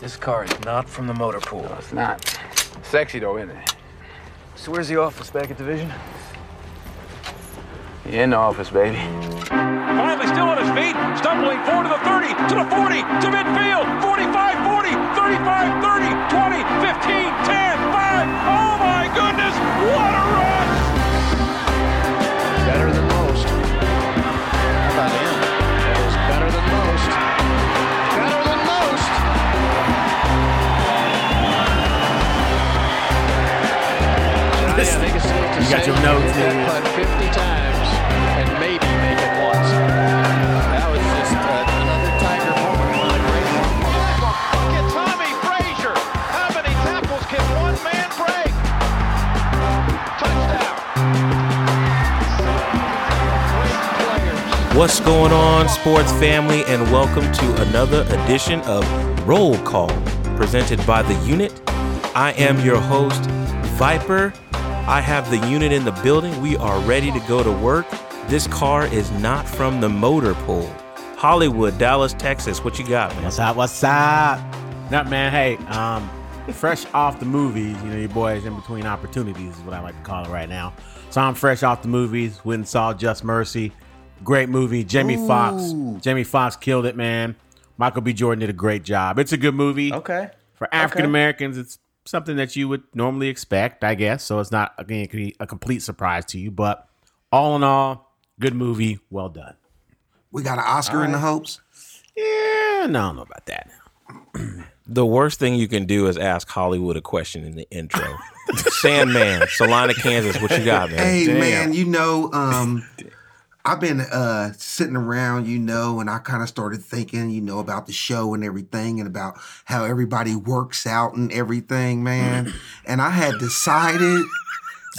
This car is not from the motor pool. No, it's not. Sexy, though, isn't it? So where's the office back at Division? In the office, baby. Finally, still on his feet, stumbling forward to the 30, to the 40, to midfield, 45, 40, 35, 30, 20, 15, 10, 5, 5. Johnny, I think it's safe to You got your notes, hit that 50 times and maybe make it once. That was just uh, another Tiger moment. One of the great Look at Tommie Frazier. How many tackles can one man break? Touchdown. What's going on, sports family, and welcome to another edition of Roll Call, presented by the Unit. I am your host, Viper. I have the unit in the building. We are ready to go to work. This car is not from the motor pool. Hollywood, Dallas, Texas. What you got, man? What's up? What's up? Not man. Hey, um, fresh off the movies. You know, your boys in between opportunities is what I like to call it right now. So I'm fresh off the movies. Went and saw Just Mercy. Great movie. Jamie Foxx. Jamie Foxx killed it, man. Michael B. Jordan did a great job. It's a good movie. Okay. For African Americans, it's something that you would normally expect, I guess. So it's not again a complete surprise to you, but all in all, good movie. Well done. We got an Oscar in the hopes. Yeah, no, I don't know about that. The worst thing you can do is ask Hollywood a question in the intro. Sandman, Salina, Kansas. What you got, man? Hey man, you know, um, I've been uh sitting around, you know, and I kind of started thinking, you know, about the show and everything and about how everybody works out and everything, man. and I had decided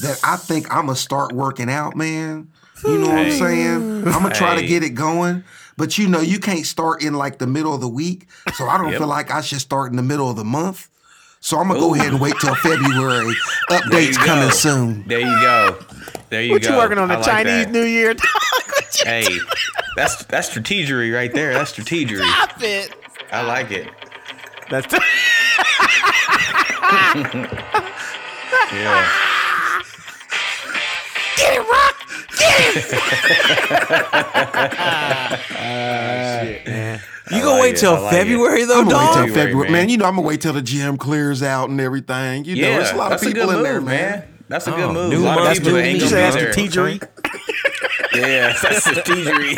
that I think I'm gonna start working out, man. You know what I'm saying? I'm gonna try to get it going. But you know, you can't start in like the middle of the week. So I don't feel like I should start in the middle of the month. So I'm gonna go ahead and wait till February. Updates coming soon. There you go. There you What go. What you working on the like Chinese that. New Year? Hey, that's that's strategery right there. That's strategery. Stop it. I like it. That's Yeah. You gonna like wait it. till like February it. though, I'm gonna wait dog? till February, February, man. man. You know, I'm gonna wait till the gym clears out and everything. You know, there's a lot of people good in there, man. That's a Oh, good move. new a lot month, of people new that ain't me. gonna that's be there. strategery. Yeah, that's strategery.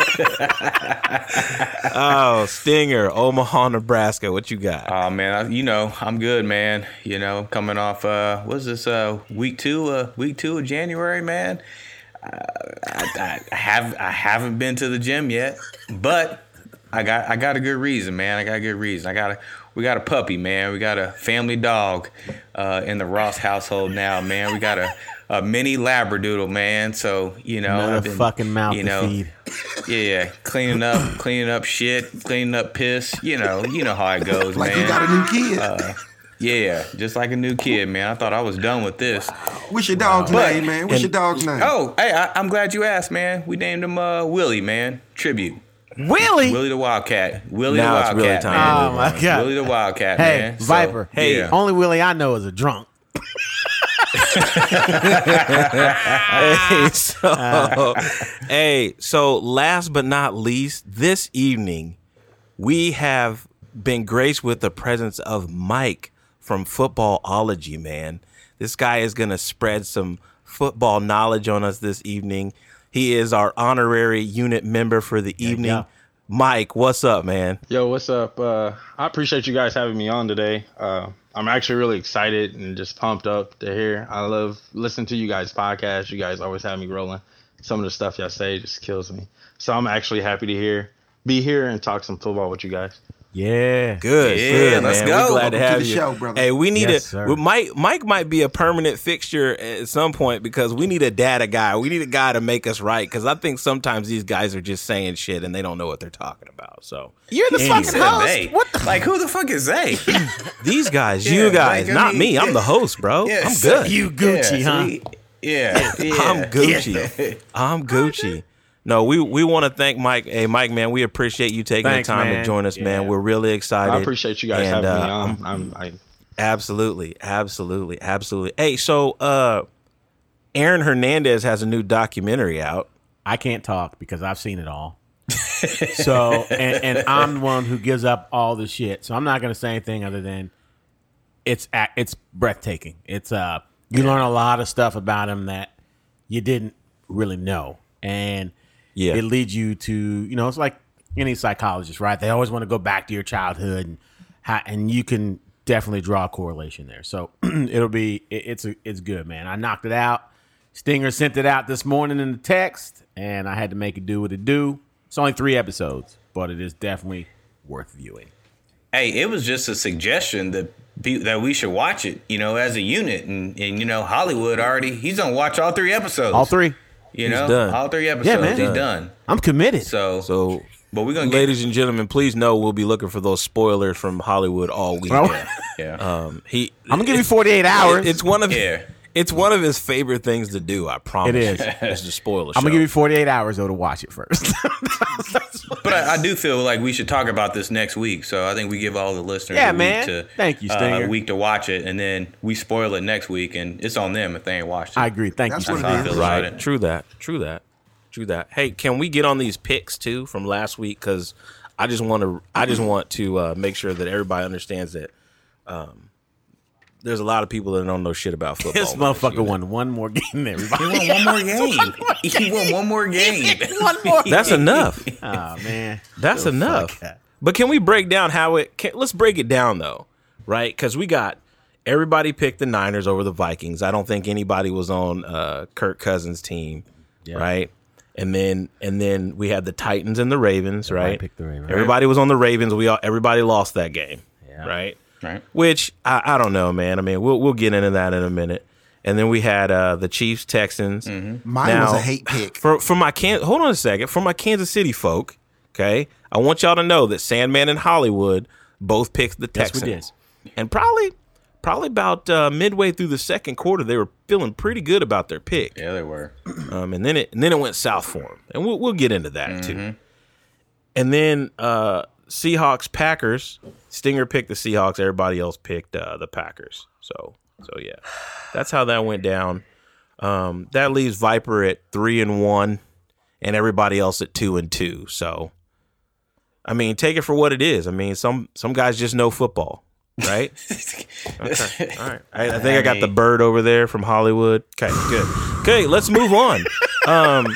Oh, Stinger, Omaha, Nebraska. What you got? Oh man, I, you know I'm good, man. You know, coming off uh, what's this uh week two uh week two of January, man. Uh, I, I have I haven't been to the gym yet, but I got I got a good reason, man. I got a good reason. I got a we got a puppy, man. We got a family dog uh, in the Ross household now, man. We got a, a mini labradoodle, man. So you know, Another I've been, fucking mouth you to know, feed. yeah, cleaning up, cleaning up shit, cleaning up piss. You know, you know how it goes, Like man. you got a new kid. Uh, Yeah, just like a new kid, man. I thought I was done with this. What's your dog's But- name, man? What's your dog's name? Oh, hey, I, I'm glad you asked, man. We named him uh, Willie, man. Tribute. Willie. Willie the Wildcat. Willie Now the it's really Wildcat. time man. Oh my god. Willie the Wildcat, Hey, man. So, Viper. hey, yeah. Only Willie I know is a drunk. hey, so, hey, so last but not least, this evening we have been graced with the presence of Mike from Footballology, man. This guy is going to spread some football knowledge on us this evening. He is our honorary unit member for the evening. go. Mike, what's up, man? Yo, what's up? Uh, I appreciate you guys having me on today. Uh, I'm actually really excited and just pumped up to hear. I love listening to you guys' podcast. You guys always have me rolling. Some of the stuff y'all say just kills me. So I'm actually happy to hear, be here and talk some football with you guys. Yeah. Good, Yeah, good, let's man. go. We're glad Welcome to to have the you. show, brother. Hey, we need Yes, a sir. Mike. Mike might be a permanent fixture at some point because we need a data guy. We need a guy to make us right because I think sometimes these guys are just saying shit and they don't know what they're talking about. So You're the Anyway. fucking host. they. What the Like, who the fuck is they? these guys, Yeah, you guys, like, I not mean, me. I'm the host, bro. Yeah, I'm so good. You Gucci, yeah, huh? so he- yeah, yeah. I'm Gucci. I'm Gucci. No, we we want to thank Mike. Hey, Mike, man, we appreciate you taking Thanks, the time man. to join us, man. We're really excited. I appreciate you guys And, having uh, me on. I'm- I'm, I, Absolutely, absolutely, absolutely. Hey, so uh Aaron Hernandez has a new documentary out. I can't talk because I've seen it all. so, and, and I'm the one who gives up all the shit. So I'm not going to say anything other than it's it's breathtaking. It's uh, you learn a lot of stuff about him that you didn't really know, and Yeah. it leads you to you know it's like any psychologist, right? They always want to go back to your childhood and how, and you can definitely draw a correlation there. So it'll be it, it's a, it's good, man. I knocked it out. Stinger sent it out this morning in the text, and I had to make it do what it do. It's only three episodes, but it is definitely worth viewing. Hey, it was just a suggestion that pe- that we should watch it, you know, as a unit, and and you know, Hollywood already he's gonna watch all three episodes. All three. You know, done. all three episodes. man. He's Done. done. I'm committed. So, So, but we're gonna get ladies and gentlemen, please know we'll be looking for those spoilers from Hollywood all week. Well, yeah. Um, he, I'm gonna give you 48 hours. It's one of Yeah. it's one of his favorite things to do. I promise. It is. you. It's to spoil I'm show. gonna give you 48 hours though to watch it first. But I, I do feel like we should talk about this next week. So I think we give all the listeners Yeah, a week man. to Thank you, uh, Stinger. a week to watch it, and then we spoil it next week, and it's on them if they ain't watched it. I agree. Thank That's you. what Steve. how I feel about Right. it. True that. True that. True that. Hey, can we get on these picks too from last week? Because I just want to. I just want to uh, make sure that everybody understands that. Um, there's a lot of people that don't know shit about football. This in this motherfucker won one more game than He everybody. won one more game. he won one more game. one more. That's enough. Oh man, That's Go enough. But can we break down how it? Can, let's break it down though, right? Because we got everybody picked the Niners over the Vikings. I don't think anybody was on uh, Kirk Cousins' team, right? And then and then we had the Titans and the Ravens, right? picked the Ravens. Everybody was on the Ravens. We all everybody lost that game, Yeah. right? Right. Which I, I don't know, man. I mean, we'll we'll get into that in a minute. And then we had uh, the Chiefs Texans. Mine Now- was a hate pick. For for my can hold on a second. For my Kansas City folk, okay, I want y'all to know that Sandman and Hollywood both picked the Yes, we Texans, and probably probably about uh, midway through the second quarter, they were feeling pretty good about their pick. Yeah, they were. Um, and then it and then it went south for them, and we'll we'll get into that too. And then uh, Seahawks Packers. Stinger picked the Seahawks. Everybody else picked uh, the Packers. So so yeah, that's how that went down. Um, that leaves Viper at three and one, and everybody else at two and two. So, I mean, take it for what it is. I mean, some some guys just know football, right? okay, all right. I, I think I, got the bird over there from Hollywood. Okay, good. Okay, let's move on. Um,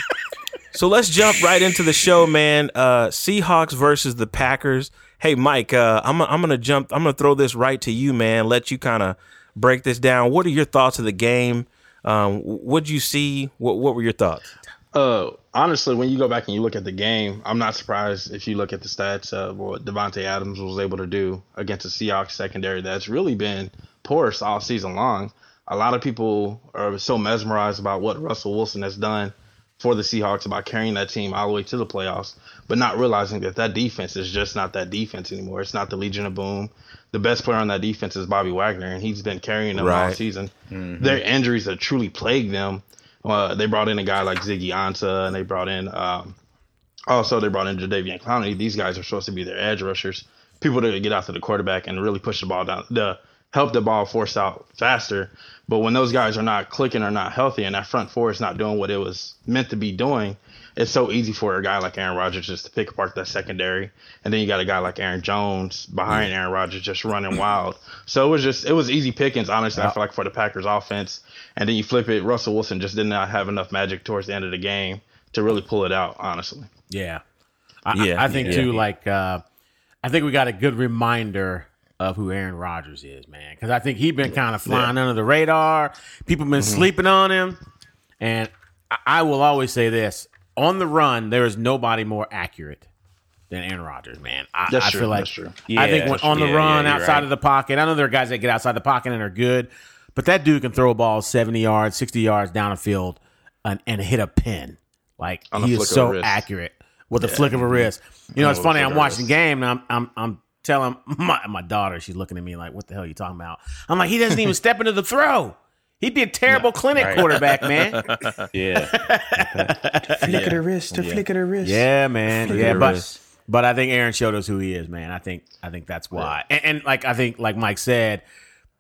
so let's jump right into the show, man. Uh, Seahawks versus the Packers. Hey, Mike, uh, I'm I'm gonna jump. I'm gonna throw this right to you, man. Let you kind of break this down. What are your thoughts of the game? Um, what'd you see? What What were your thoughts? Uh, honestly, when you go back and you look at the game, I'm not surprised if you look at the stats of what Davante Adams was able to do against the Seahawks secondary that's really been porous all season long. A lot of people are so mesmerized about what Russell Wilson has done for the Seahawks about carrying that team all the way to the playoffs, but not realizing that that defense is just not that defense anymore. It's not the Legion of Boom. The best player on that defense is Bobby Wagner, and he's been carrying them all season. Their injuries have truly plagued them. Uh, they brought in a guy like Ziggy Ansah, and they brought in um, also they brought in Jadeveon Clowney. These guys are supposed to be their edge rushers, people to get after the quarterback and really push the ball down, the help the ball force out faster. But when those guys are not clicking or not healthy, and that front four is not doing what it was meant to be doing, it's so easy for a guy like Aaron Rodgers just to pick apart that secondary. And then you got a guy like Aaron Jones behind Aaron Rodgers just running wild. So it was just it was easy pickings, honestly. I feel like for the Packers offense. And then you flip it, Russell Wilson just did not have enough magic towards the end of the game to really pull it out, honestly. Yeah. I, Yeah, I, I think yeah. too, like uh, I think we got a good reminder of who Aaron Rodgers is, man. Because I think he's been kind of flying under the radar. People been Mm-hmm. sleeping on him. And I, will always say this: on the run, there is nobody more accurate than Aaron Rodgers, man. I, That's I true, feel like that's true. I think when on the. Yeah, run, yeah, outside right. of the pocket, I know there are guys that get outside the pocket and are good, but that dude can throw a ball seventy yards, sixty yards down the field, and, and hit a pin. Like On he is so accurate with a flick of a wrist. You know, it's funny. I'm watching the game and I'm I'm I'm telling my, my daughter, she's looking at me like, "What the hell are you talking about?" I'm like, "He doesn't even step into the throw. He'd be a terrible clinic right. quarterback, man. Yeah. Flick of the wrist to flick of the wrist. Yeah, man. Flick yeah, but wrist. but I think Aaron showed us who he is, man. I think I think that's why. And, and like I think like Mike said,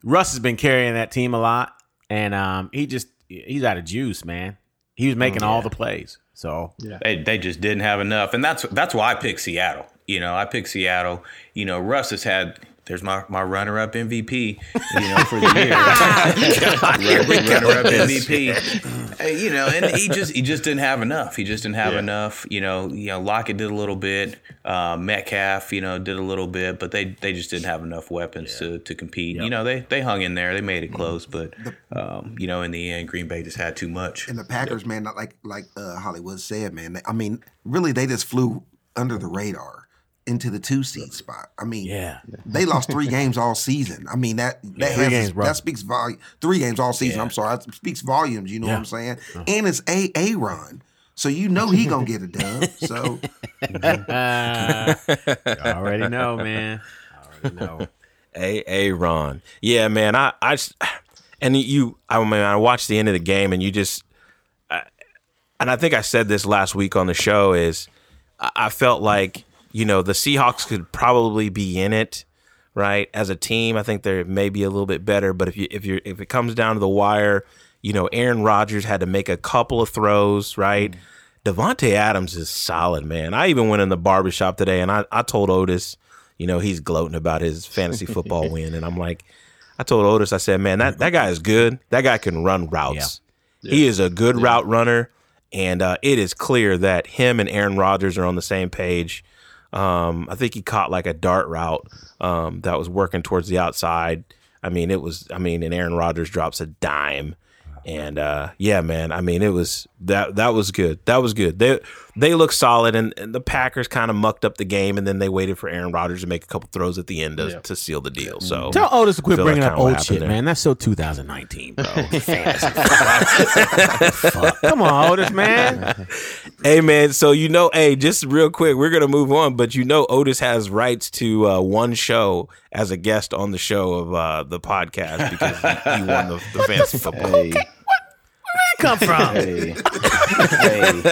Russ has been carrying that team a lot, and um, he just he's out of juice, man. He was making all the plays. So They they just didn't have enough, and that's that's why I picked Seattle. You know, I picked Seattle. You know, Russ has had. There's my, my runner up MVP. You know, for the year. runner up MVP. You know, and he just he just didn't have enough. He just didn't have Yeah. enough. You know, you know, Lockett did a little bit. Uh, Metcalf, you know, did a little bit, but they they just didn't have enough weapons to, to compete. You know, they they hung in there. They made it close, but um, you know, in the end, Green Bay just had too much. And the Packers, man, like like uh, Hollywood said, man. they- I mean, really, they just flew under the radar into the two seed spot. I mean, yeah, they lost three games all season. I mean that that three has games, that speaks volume. Three games all season. I'm sorry, that speaks volumes. You know Yeah. what I'm saying? And it's a a run, so you know he gonna get it done. So Uh, already know, man. I already know. A A Ron. Yeah, man. I I just, and you. I mean, I watched the end of the game, and you just, I, and I think I said this last week on the show. Is I, I felt like you know the Seahawks could probably be in it, right? As a team, I think they're maybe a little bit better. But if you if you if it comes down to the wire, you know, Aaron Rodgers had to make a couple of throws, right? Davante Adams is solid, man. I even went in the barbershop today and I, I told Otis, you know, he's gloating about his fantasy football win. And I'm like, I told Otis, I said, man, that, that guy is good. That guy can run routes. He is a good route runner. And uh, it is clear that him and Aaron Rodgers are on the same page. Um, I think he caught like a dart route um, that was working towards the outside. I mean, it was, I mean, and Aaron Rodgers drops a dime. And uh, yeah, man. I mean, it was that that was good. That was good. They they look solid, and, and the Packers kind of mucked up the game, and then they waited for Aaron Rodgers to make a couple throws at the end to, to seal the deal. So Tell Otis to quit bringing up old shit, there. man. That's so 2019, bro. Fuck. Come on, Otis, man. Hey man, so you know, hey, just real quick, we're gonna move on, but you know, Otis has rights to uh, one show as a guest on the show of uh, the podcast because he, he won the, the fantasy football. Hey, Come from? hey, hey.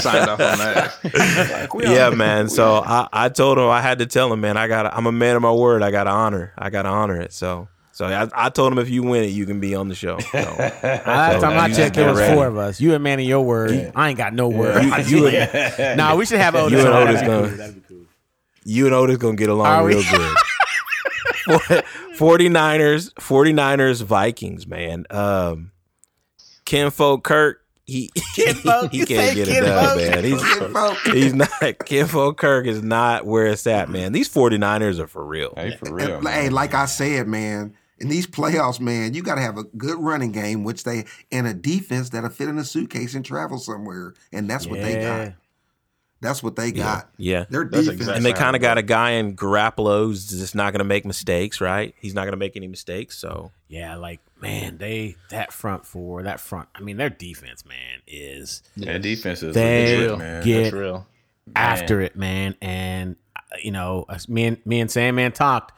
Signed off on that. Yeah, man. So I, I told him I had to tell him, man, I got I'm a man of my word. I got to honor. I got to honor it. So so I, I told him if you win it, you can be on the show. So, Last time I you checked, get there was ready. four of us. You and man of your word. I ain't got no word. you, and, nah, we should have Otis. You and. Otis gonna- cool. That'd be cool. you and Otis gonna get Are along we? real good. 49ers, 49ers, Vikings, man. Um, Kinfolk Kirk, he Kinfolk? he You can't say get it done, man. He's Kinfolk. he's not Kinfolk Kirk is not where it's at, man. These 49ers are for real. Hey, for real. And, hey, like I said, man, in these playoffs, man, you got to have a good running game, which they and a defense that'll fit in a suitcase and travel somewhere, and that's what they got. That's what they got. Yeah. Their defense. exactly- And they kind of got a guy in Garoppolo who's just not going to make mistakes, right? He's not going to make any mistakes. So Yeah, like man, they that front four, that front. I mean, their defense, man, is That defense is They legit, man. get That's real. after it, man. And uh, you know, me and me and Sandman talked.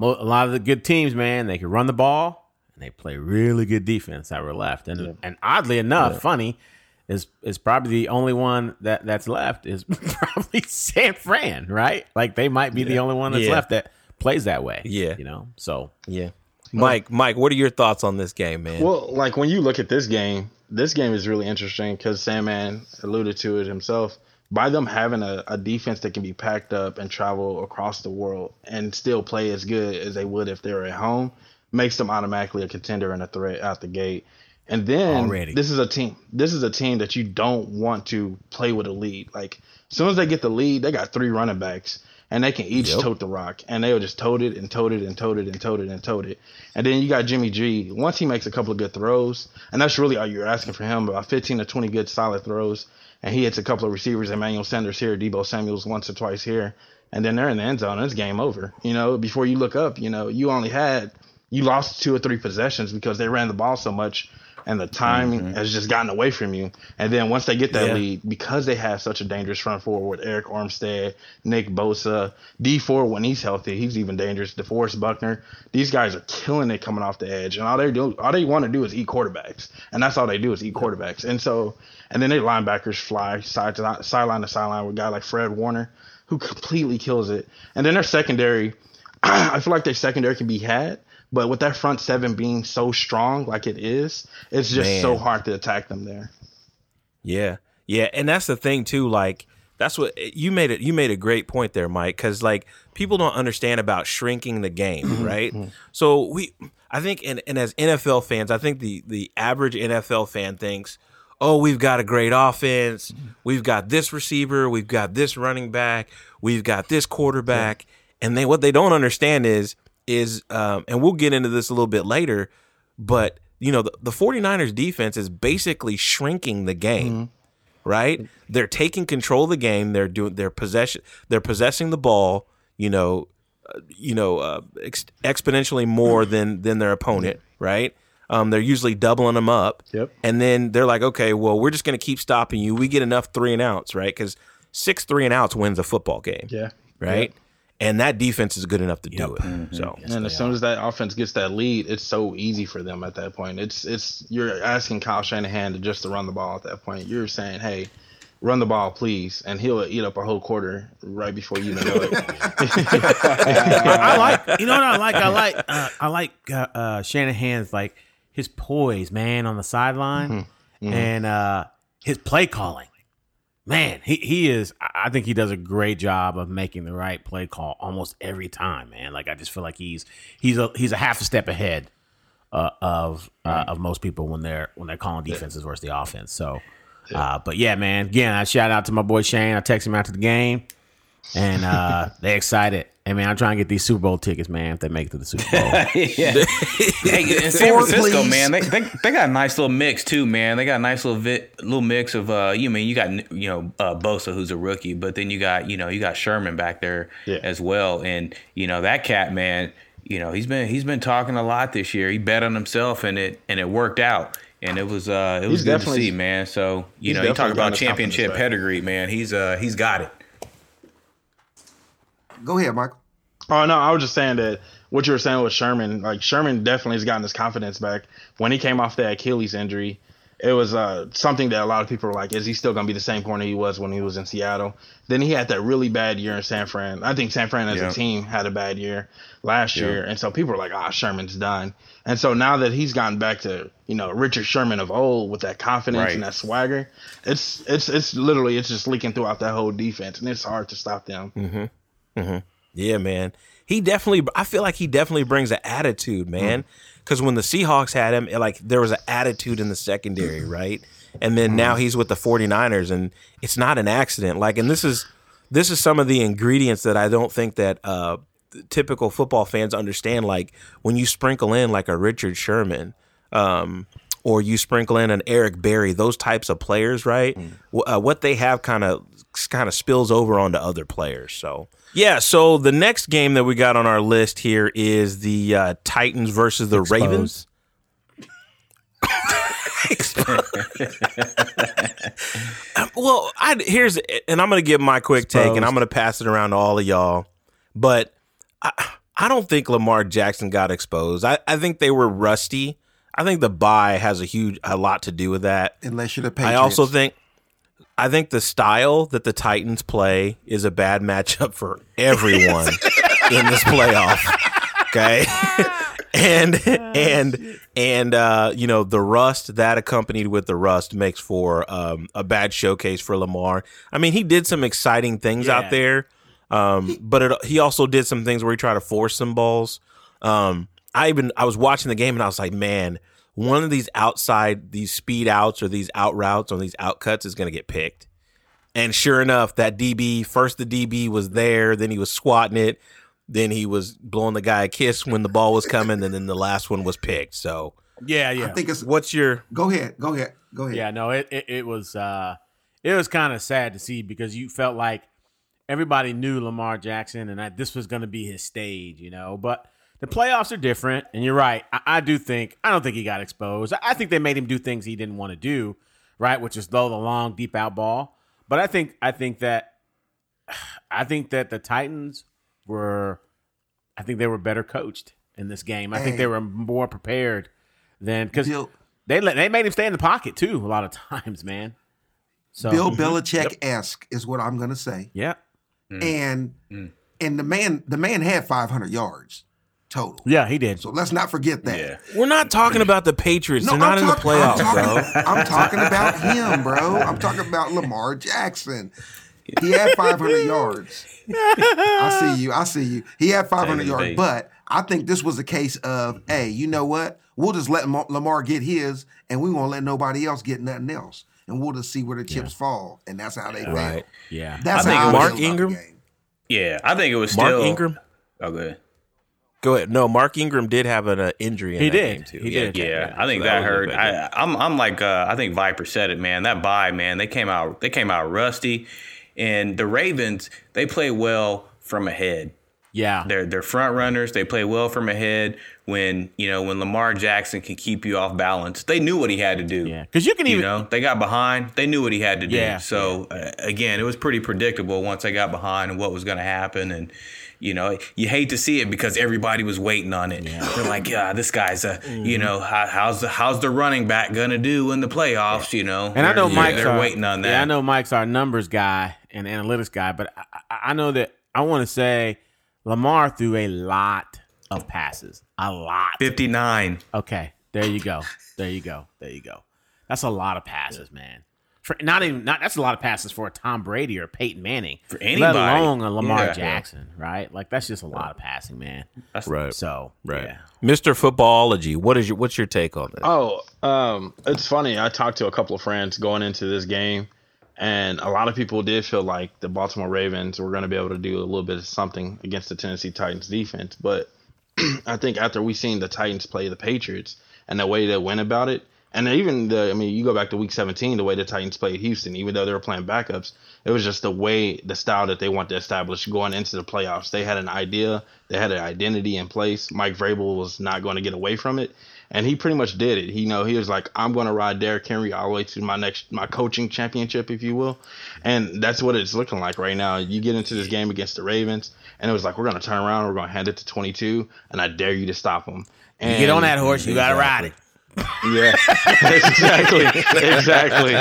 A lot of the good teams, man, they can run the ball and they play really good defense that were left. And and oddly enough, funny is is probably the only one that that's left is probably San Fran, right? Like they might be the only one that's Yeah. left that plays that way. Yeah. you know. So yeah, Mike, Mike, what are your thoughts on this game, man? Well, like when you look at this game, this game is really interesting because Sandman alluded to it himself. By them having a, a defense that can be packed up and travel across the world and still play as good as they would if they were at home, makes them automatically a contender and a threat out the gate. And then Already. this is a team. This is a team that you don't want to play with a lead. Like as soon as they get the lead, they got three running backs and they can each Yep. tote the rock and they'll just tote it and tote it and tote it and tote it and tote it. And then you got Jimmy G. Once he makes a couple of good throws, and that's really all you're asking for him, about 15 to 20 good solid throws, and he hits a couple of receivers, Emmanuel Sanders here, Deebo Samuels once or twice here, and then they're in the end zone. And it's game over. You know, before you look up, you know, you only had you lost two or three possessions because they ran the ball so much and the timing mm-hmm. has just gotten away from you. And then once they get that Yeah. lead, because they have such a dangerous front four with Arik Armstead, Nick Bosa, Dee Ford when he's healthy, he's even dangerous. DeForest Buckner, these guys are killing it coming off the edge, and all they do, all they want to do is eat quarterbacks, and that's all they do is eat quarterbacks. And so, and then their linebackers fly side to sideline to sideline with a guy like Fred Warner, who completely kills it. And then their secondary, I feel like their secondary can be had. But with that front seven being so strong, like it is, it's just so hard to attack them there. Yeah, yeah, and that's the thing too. Like that's what you made it. You made a great point there, Mike. Because like people don't understand about shrinking the game, mm-hmm. right? Mm-hmm. So we, I think, and, and as NFL fans, I think the the average NFL fan thinks, oh, we've got a great offense, mm-hmm. we've got this receiver, we've got this running back, we've got this quarterback, and they what they don't understand is is, um, and we'll get into this a little bit later, but you know the, the 49ers defense is basically shrinking the game right? They're taking control of the game. They're doing their possession they're possessing the ball you know uh, you know uh, ex- exponentially more than than their opponent right? Um, they're usually doubling them up. Yep. and then they're like okay well we're just going to keep stopping you. We get enough three and outs right? Because six three and outs wins a football game. Yeah. right and that defense is good enough to do it so and as soon as that offense gets that lead, it's so easy for them at that point. It's it's you're asking Kyle Shanahan to just to run the ball at that point. You're saying, hey, run the ball, please, and he'll eat up a whole quarter right before you even know it. I, I like, you know what I like? I like, uh, I like uh, uh, Shanahan's like his poise, man, on the sideline, and uh, his play calling. Man, he he is. I think he does a great job of making the right play call almost every time, man. Like I just feel like he's he's a he's a half a step ahead uh, of uh, of most people when they're when they're calling defenses versus the offense. So, uh, but yeah, man. Again, I shout out to my boy Shane. I text him after the game, and uh, they excited. Hey man, I'm trying to get these Super Bowl tickets, man. If they make it to the Super Bowl, yeah. hey, in San Four, Francisco, please. man, they, they they got a nice little mix too, man. They got a nice little vi- little mix of uh, you mean you got you know uh, Bosa who's a rookie, but then you got you know you got Sherman back there Yeah. as well, and you know that cat man, you know he's been he's been talking a lot this year. He bet on himself and it and it worked out. And it was uh it was He's good to see, man. So you know, you talk about gotten his confidence championship pedigree, man. He's uh he's got it. Go ahead, Michael. Oh no, I was just saying that what you were saying with Sherman, like Sherman definitely has gotten his confidence back. When he came off that Achilles injury, it was uh, something that a lot of people were like, is he still gonna be the same corner he was when he was in Seattle? Then he had that really bad year in San Fran. I think San Fran as Yeah. a team had a bad year last year, and so people were like, ah, Sherman's done. And so now that he's gotten back to you know Richard Sherman of old with that confidence Right. and that swagger, it's it's it's literally it's just leaking throughout that whole defense, and it's hard to stop them. Yeah, man. He definitely. I feel like he definitely brings an attitude, man. Because when the Seahawks had him, it, like there was an attitude in the secondary, right? And then now he's with the 49ers, and it's not an accident. Like, and this is this is some of the ingredients that I don't think that uh, typical football fans understand. Like when you sprinkle in like a Richard Sherman, um, or you sprinkle in an Eric Berry, those types of players, right? Wh- Uh, what they have kind of kind of spills over onto other players. So yeah, so the next game that we got on our list here is the uh, Titans versus the Ravens. well, I here's and I'm gonna give my quick take, and I'm gonna pass it around to all of y'all. But I, I don't think Lamar Jackson got exposed. I, I think they were rusty. I think the bye has a huge a lot to do with that. Unless you're the Patriots. I also think I think the style that the Titans play is a bad matchup for everyone in this playoff. Okay. and and and uh, you know the rust that accompanied with the rust makes for um, a bad showcase for Lamar. I mean, he did some exciting things Yeah. out there, um, but it, he also did some things where he tried to force some balls. Um, I even I was watching the game and I was like, man, one of these outside these speed outs or these out routes or these out cuts is going to get picked. And sure enough, that DB first the DB was there, then he was squatting it, then he was blowing the guy a kiss when the ball was coming, and then the last one was picked. So, yeah, yeah. I think it's. what's your Go ahead. Go ahead. Go ahead. Yeah, no, it it, it was uh it was kind of sad to see because you felt like everybody knew Lamar Jackson and that this was going to be his stage, you know. But The playoffs are different, and you're right. I, I do think I don't think he got exposed. I, I think they made him do things he didn't want to do, right? Which is throw the long, deep out ball. But I think I think that I think that the Titans were I think they were better coached in this game. I think they were more prepared than because they let they made him stay in the pocket too a lot of times, man. So Bill mm-hmm. Belichick esque is what I'm gonna say. yeah, mm. And mm. and the man the man had 500 yards total. yeah, he did. So let's not forget that. Yeah. We're not talking about the Patriots. They're not I'm in the playoffs, I'm bro. I'm talking about him, bro. I'm talking about Lamar Jackson. He had 500 yards. I see you. I see you. He had 500 Taking yards, bait. but I think this was a case of, hey, you know what? We'll just let Lamar- Lamar get his, and we won't let nobody else get nothing else, and we'll just see where the chips fall, and that's how they Right. feel. Yeah, That's I think how I Mark feel about the Ingram- Yeah, I think it was Mark still Ingram. Oh, good. Go ahead. No, Mark Ingram did have an uh, injury. In He that did. Game too. He yeah, did. Yeah, I think So that, was a hurt. big I, I'm I'm like uh, I think Viper said it, man. That bye, man, they came out they came out rusty, and the Ravens they play well from ahead. yeah. They're they're front runners. They play well from ahead. When you know when Lamar Jackson can keep you off balance, they knew what he had to do. Yeah, because you can You even know, they got behind. They knew what he had to do. Yeah, so Uh, again, it was pretty predictable once they got behind and what was going to happen. And you know, you hate to see it because everybody was waiting on it. They're like, yeah, this guy's a, Mm-hmm. you know, how, how's the how's the running back gonna do in the playoffs? You know, And I know They're- Mike's they're our, waiting on that. Yeah, I know Mike's our numbers guy and analytics guy, but I, I, I know that I want to say Lamar threw a lot of passes, a lot. Fifty nine. Okay, there you go, there you go, there you go. That's a lot of passes, man. For, not even not that's a lot of passes for a Tom Brady or Peyton Manning, For let anybody. alone a Lamar Yeah. Jackson, right? Like that's just a lot of passing, man. That's Right. So Right. yeah. Mr. Footballology, what is your what's your take on this? Oh, um, it's funny. I talked to a couple of friends going into this game, and a lot of people did feel like the Baltimore Ravens were going to be able to do a little bit of something against the Tennessee Titans defense. But I think after we seen the Titans play the Patriots and the way they went about it, and even the, I mean, you go back to Week 17, the way the Titans played Houston, even though they were playing backups, it was just the way, the style that they want to establish going into the playoffs. They had an idea, they had an identity in place. Mike Vrabel was not going to get away from it, and he pretty much did it. He, you know, he was like, I'm going to ride Derrick Henry all the way to my next, my coaching championship, if you will, and that's what it's looking like right now. You get into this game against the Ravens, and it was like, we're going to turn around, we're going to hand it to 22, and I dare you to stop them. And You get on that horse, you gotta ride it. Yeah, exactly, exactly.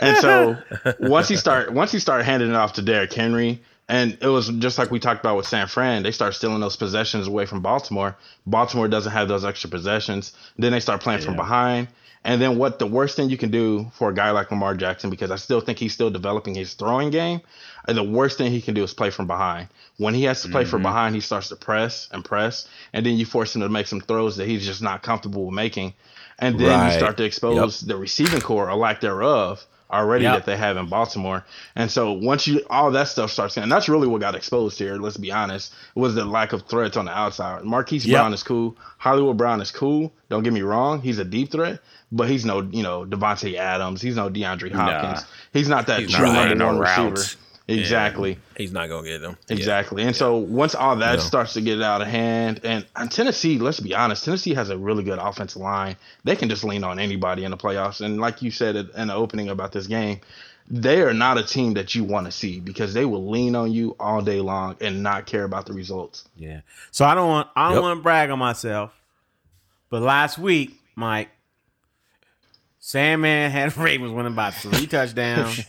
and so once he start once he started handing it off to Derrick Henry, and it was just like we talked about with San Fran, they start stealing those possessions away from Baltimore. Baltimore doesn't have those extra possessions. Then they start playing from behind. And then what the worst thing you can do for a guy like Lamar Jackson, because I still think he's still developing his throwing game, and the worst thing he can do is play from behind. When he has to play from mm-hmm. behind, he starts to press and press, and then you force him to make some throws that he's just not comfortable with making. And then Right. you start to expose the receiving corps or lack thereof already Yep. that they have in Baltimore. And so once you all that stuff starts and that's really what got exposed here, let's be honest, was the lack of threats on the outside. Marquise Yep. Brown is cool. Hollywood Brown is cool. Don't get me wrong, he's a deep threat, but he's no, you know, Davante Adams, he's no DeAndre Hopkins. He's not that He's true number running one receiver. routes. Exactly. He's not gonna get them. Exactly. And so once all that Yeah. starts to get out of hand, and, and Tennessee, let's be honest, Tennessee has a really good offensive line. They can just lean on anybody in the playoffs. And like you said in the opening about this game, they are not a team that you want to see because they will lean on you all day long and not care about the results. Yeah. So I don't want I don't Yep. want to brag on myself, but last week, Mike, Sandman had Ravens winning by three touchdowns.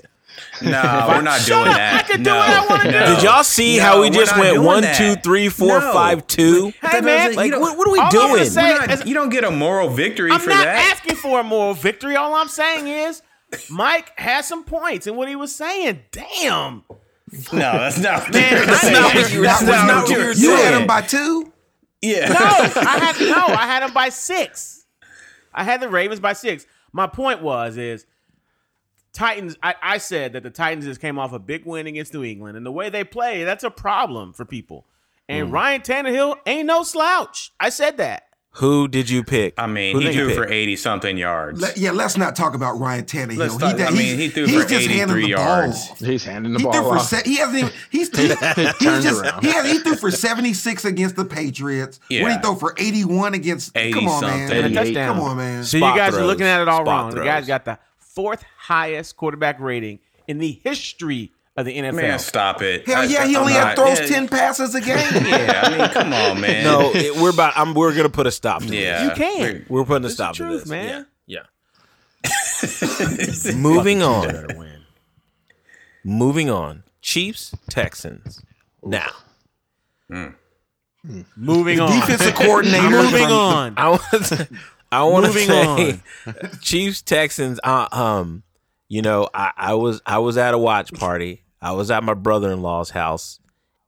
No, we're not Shut doing up, that. I can do no, what I wanna do. Did y'all see No, how we just went doing one, that. two, three, four, No. five, two? Hey man, Like, what, what are we all doing? say- not- As- you don't get a moral victory I'm for not asking for a moral victory. All I'm saying is Mike had some points in what he was saying. Damn. No, that's not. Man, that's not what you were saying. That's not not what you were You had saying. him by two. Yeah. No, I had no, I had him by six. I had the Ravens by six. My point was is Titans. I, I said that the Titans just came off a big win against New England, and the way they play, that's a problem for people. And hmm. Ryan Tannehill ain't no slouch. I said that. Who did you pick? I mean, Who he threw for eighty something yards. Let- yeah, let's not talk about Ryan Tannehill. Let's talk- I he's- mean, he threw he's for just handing 83 yards. ball. He's handing the He ball threw for off. se- he hasn't even he's he, he's just he, had, he threw for 76 against the Patriots. What did Yeah. he throw for 81 against 80 Come on something. man. And a 88. touchdown. Come on man. So Spot you guys are looking at it all Spot wrong. The guy's throws. got the fourth highest quarterback rating in the history of the NFL. Man, stop it. Hell I- yeah, he I'm only not- throws yeah, 10 passes a game. Yeah, I mean, come on, man. No, it, we're about. I'm, we're gonna put a stop to Yeah. You can. We're- We're putting a stop the to this, man. Yeah. yeah. Moving on. Moving on. Chiefs Texans. Now, Moving on. Defensive coordinator. Moving on. I want to. I want to Moving say, Chiefs Texans. Uh, um, you know, I, I was I was at a watch party. I was at my brother in law's house,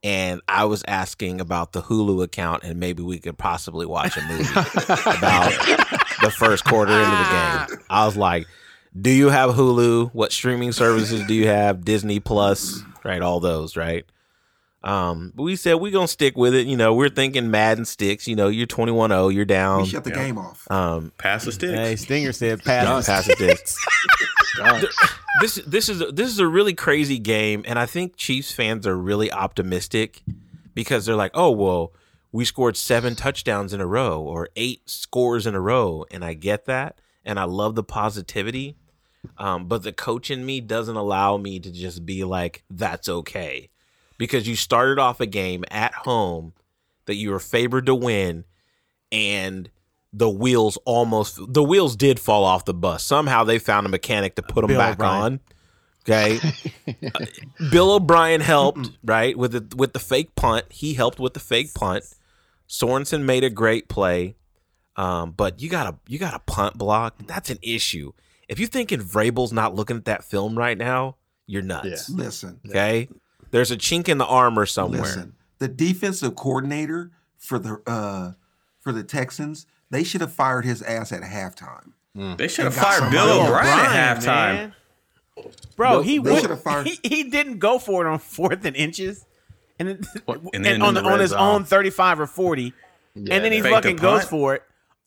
and I was asking about the Hulu account, and maybe we could possibly watch a movie about the first quarter into the game. I was like, "Do you have Hulu? What streaming services do you have? Disney Plus, right? All those, right?" Um, but we said we're gonna stick with it. You know, we're thinking Madden sticks. You know, you're 21-0, you're down. We shut the game off. Um, Pass the sticks. Hey, Stinger said yeah, pass. pass it this. This this is this is a really crazy game, and I think Chiefs fans are really optimistic because they're like, oh well, we scored seven touchdowns in a row or eight scores in a row, and I get that, and I love the positivity. Um, but the coach in me doesn't allow me to just be like, that's okay. Because you started off a game at home that you were favored to win, and the wheels almost the wheels did fall off the bus. Somehow they found a mechanic to put them Bill back O'Brien. on. Okay. Bill O'Brien helped, right? With the with the fake punt. He helped with the fake punt. Sorensen made a great play. Um, but you gotta you gotta punt block. That's an issue. If you're thinking Vrabel's not looking at that film right now, you're nuts. Listen. Okay. There's a chink in the armor somewhere. Listen. The defensive coordinator for the uh for the Texans, they should have fired his ass at halftime. Hmm. They should have fired Bill else. O'Brien O'Brien, at halftime. man. Bro, he they fired- he, he didn't go for it on fourth and inches, and, then, and and, on the, the on his zone. own thirty-five or forty, and then he fucking goes for it.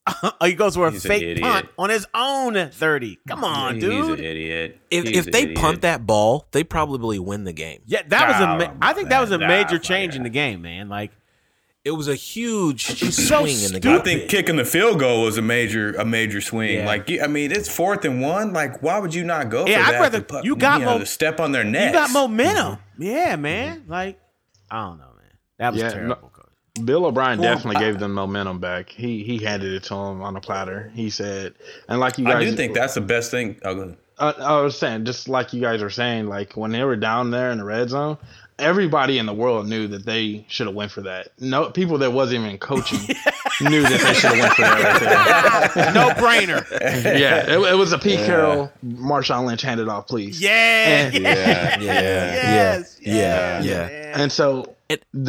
oh, he goes for a He's fake punt on his own thirty. Come on, He's dude. an idiot. If He's if an they idiot. punt that ball, they probably win the game. Yeah, that was a. Ma- I think that was a nah, major fuck change in the game, man. Like It was a huge so swing in the game. I think kicking the field goal was a major a major swing. Yeah. Like I mean, it's fourth and one. Like why would you not go Yeah, for I'd that? rather- to put- you got know, mo- to step on their neck. you got momentum. Mm-hmm. Yeah, man. Like I don't know, man. That was Yeah, terrible, no- Bill O'Brien Well, definitely I- gave them momentum back. He he handed it to him on a platter. He said, and like you guys, I do think that's the best thing. Oh. Uh, I was saying, just like you guys are saying, like when they were down there in the red zone, everybody in the world knew that they should have went for that. No people that wasn't even coaching knew that they should have went for that right there. No brainer. yeah, it, it was a Pete Carroll, Marshawn Lynch handed off, please. Yeah. And- Yeah, yeah, Yes. yeah, yes, yeah. And so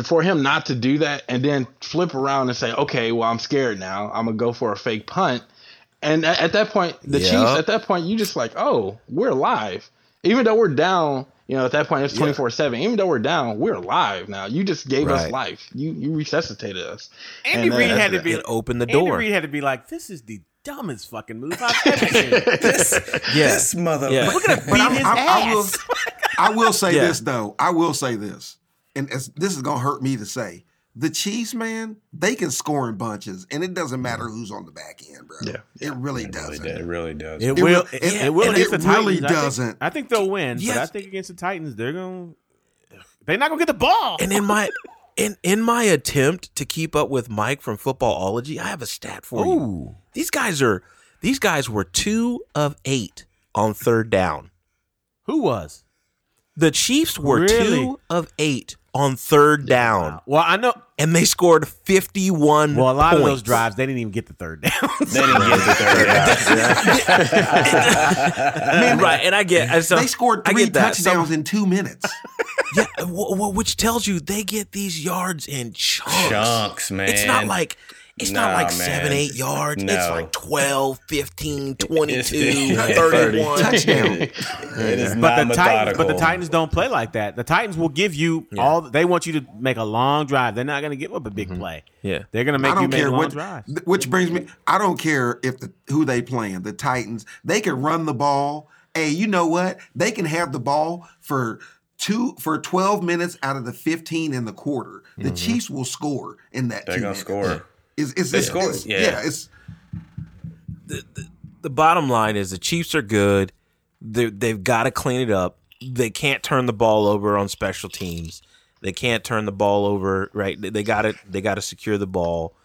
for him not to do that and then flip around and say, okay, well, I'm scared now. I'm going to go for a fake punt. And at, at that point, the Yep. Chiefs, at that point, you just like, oh, we're alive. Even though we're down, you know, at that point, it's 24 7. Even though we're down, we're alive now. You just gave us life. You you resuscitated us. Andy And, uh, Reid had to be it opened the Andy door. Reid had to be like, "This is the dumbest fucking move I've ever seen." Yeah. This mother. Yeah. We're gonna beat I'm- his I'm- I will, ass. I will say Yeah. this though. I will say this, and as, this is gonna hurt me to say. The Chiefs, man, they can score in bunches, and it doesn't matter who's on the back end, bro. Yeah. it really It doesn't. does. it really does. It It will. will- It, it- it will against it the Titans. really I doesn't. I think they'll win, but I think against the Titans, they're gonna. They're not gonna get the ball. And in my in in my attempt to keep up with Mike from Footballology, I have a stat for you. These guys are these guys were two of eight on third down. Who was? The Chiefs were Really? two of eight on third down, Well, I know. and they scored fifty-one. Well, a lot of those drives, they didn't even get the third down. They didn't get the third down. right? And I get I- so, they scored three get that. Some- touchdowns in two minutes. yeah, w- w- which tells you they get these yards in chunks. Chunks, man. It's not like It's not like Nah, seven, eight yards. It's like 12, 15, 22, 31. Touchdown. It is But not the Titans, but the. Titans don't play like that. The Titans will give you all. They want you to make a long drive. They're not going to give up a big mm-hmm. play. Yeah. they're going to make you don't make care long what. drives. th- Which brings me. I don't care if the who they playing. The Titans. They can run the ball. Hey, you know what? They can have the ball for two for twelve minutes out of the fifteen in the quarter. The mm-hmm. Chiefs will score in that. They're gonna minutes. score. It's, it's, it's, score, it's- yeah. yeah. It's the bottom line is the Chiefs are good. They they've got to clean it up. They can't turn the ball over on special teams. They can't turn the ball over. Right? They got to they got to secure the ball.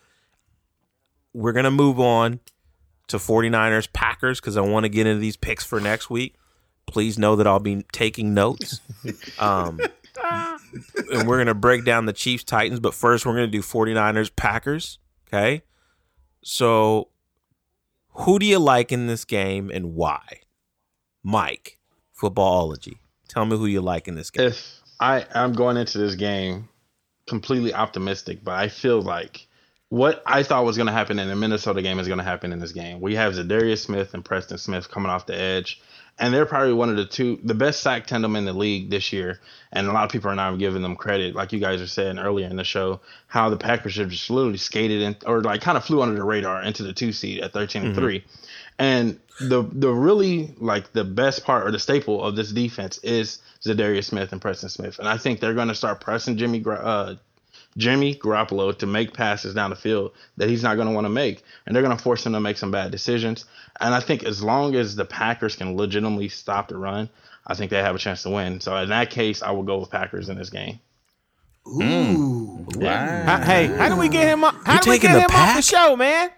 We're gonna move on to 49ers Packers because I want to get into these picks for next week. Please know that I'll be taking notes. Um, and we're gonna break down the Chiefs Titans, but first we're gonna do 49ers Packers. Okay. So who do you like in this game and why? Mike, footballology. Tell me who you like in this game. if I I'm going into this game completely optimistic, but I feel like what I thought was going to happen in the Minnesota game is going to happen in this game. We have Za'Darius Smith and Preston Smith coming off the edge, and they're probably one of the two, the best sack tandem in the league this year. And a lot of people are not giving them credit, like you guys were saying earlier in the show, how the Packers have just literally skated in, or like kind of flew under the radar into the two seed at 13 and three. And the the really like the best part or the staple of this defense is Za'Darius Smith and Preston Smith, and I think they're going to start pressing Jimmy uh, Jimmy Garoppolo to make passes down the field that he's not going to want to make, and they're going to force him to make some bad decisions. And I think as long as the Packers can legitimately stop the run, I think they have a chance to win. So in that case, I will go with Packers in this game. ooh. Mm. Wow. How- hey, how do we get him? Up, how You do we get the him off the show, man?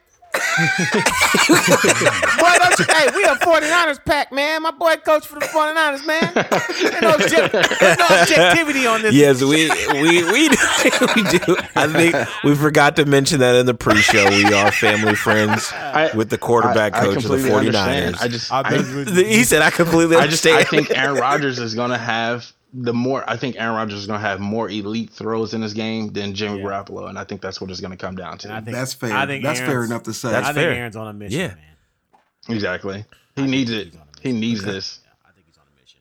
Boy, don't you, hey, we a 49ers pack, man. My boy coach for the 49ers, man. There's no, object- there's no objectivity on this. Yes, we we we do, we do. I think we forgot to mention that in the pre-show. We are family friends with the quarterback I- I coach of the completely understand. 49ers. I just, I I, he said I completely I just. I think Aaron Rodgers is going to have the more. I think Aaron Rodgers is going to have more elite throws in this game than Jimmy Garoppolo, and I think that's what it's going to come down to. I think, That's fair. I think That's fair enough to say. That's I think fair. Aaron's on a mission, Yeah. man. exactly. He needs it. He needs this. Yeah, I think he's on a mission.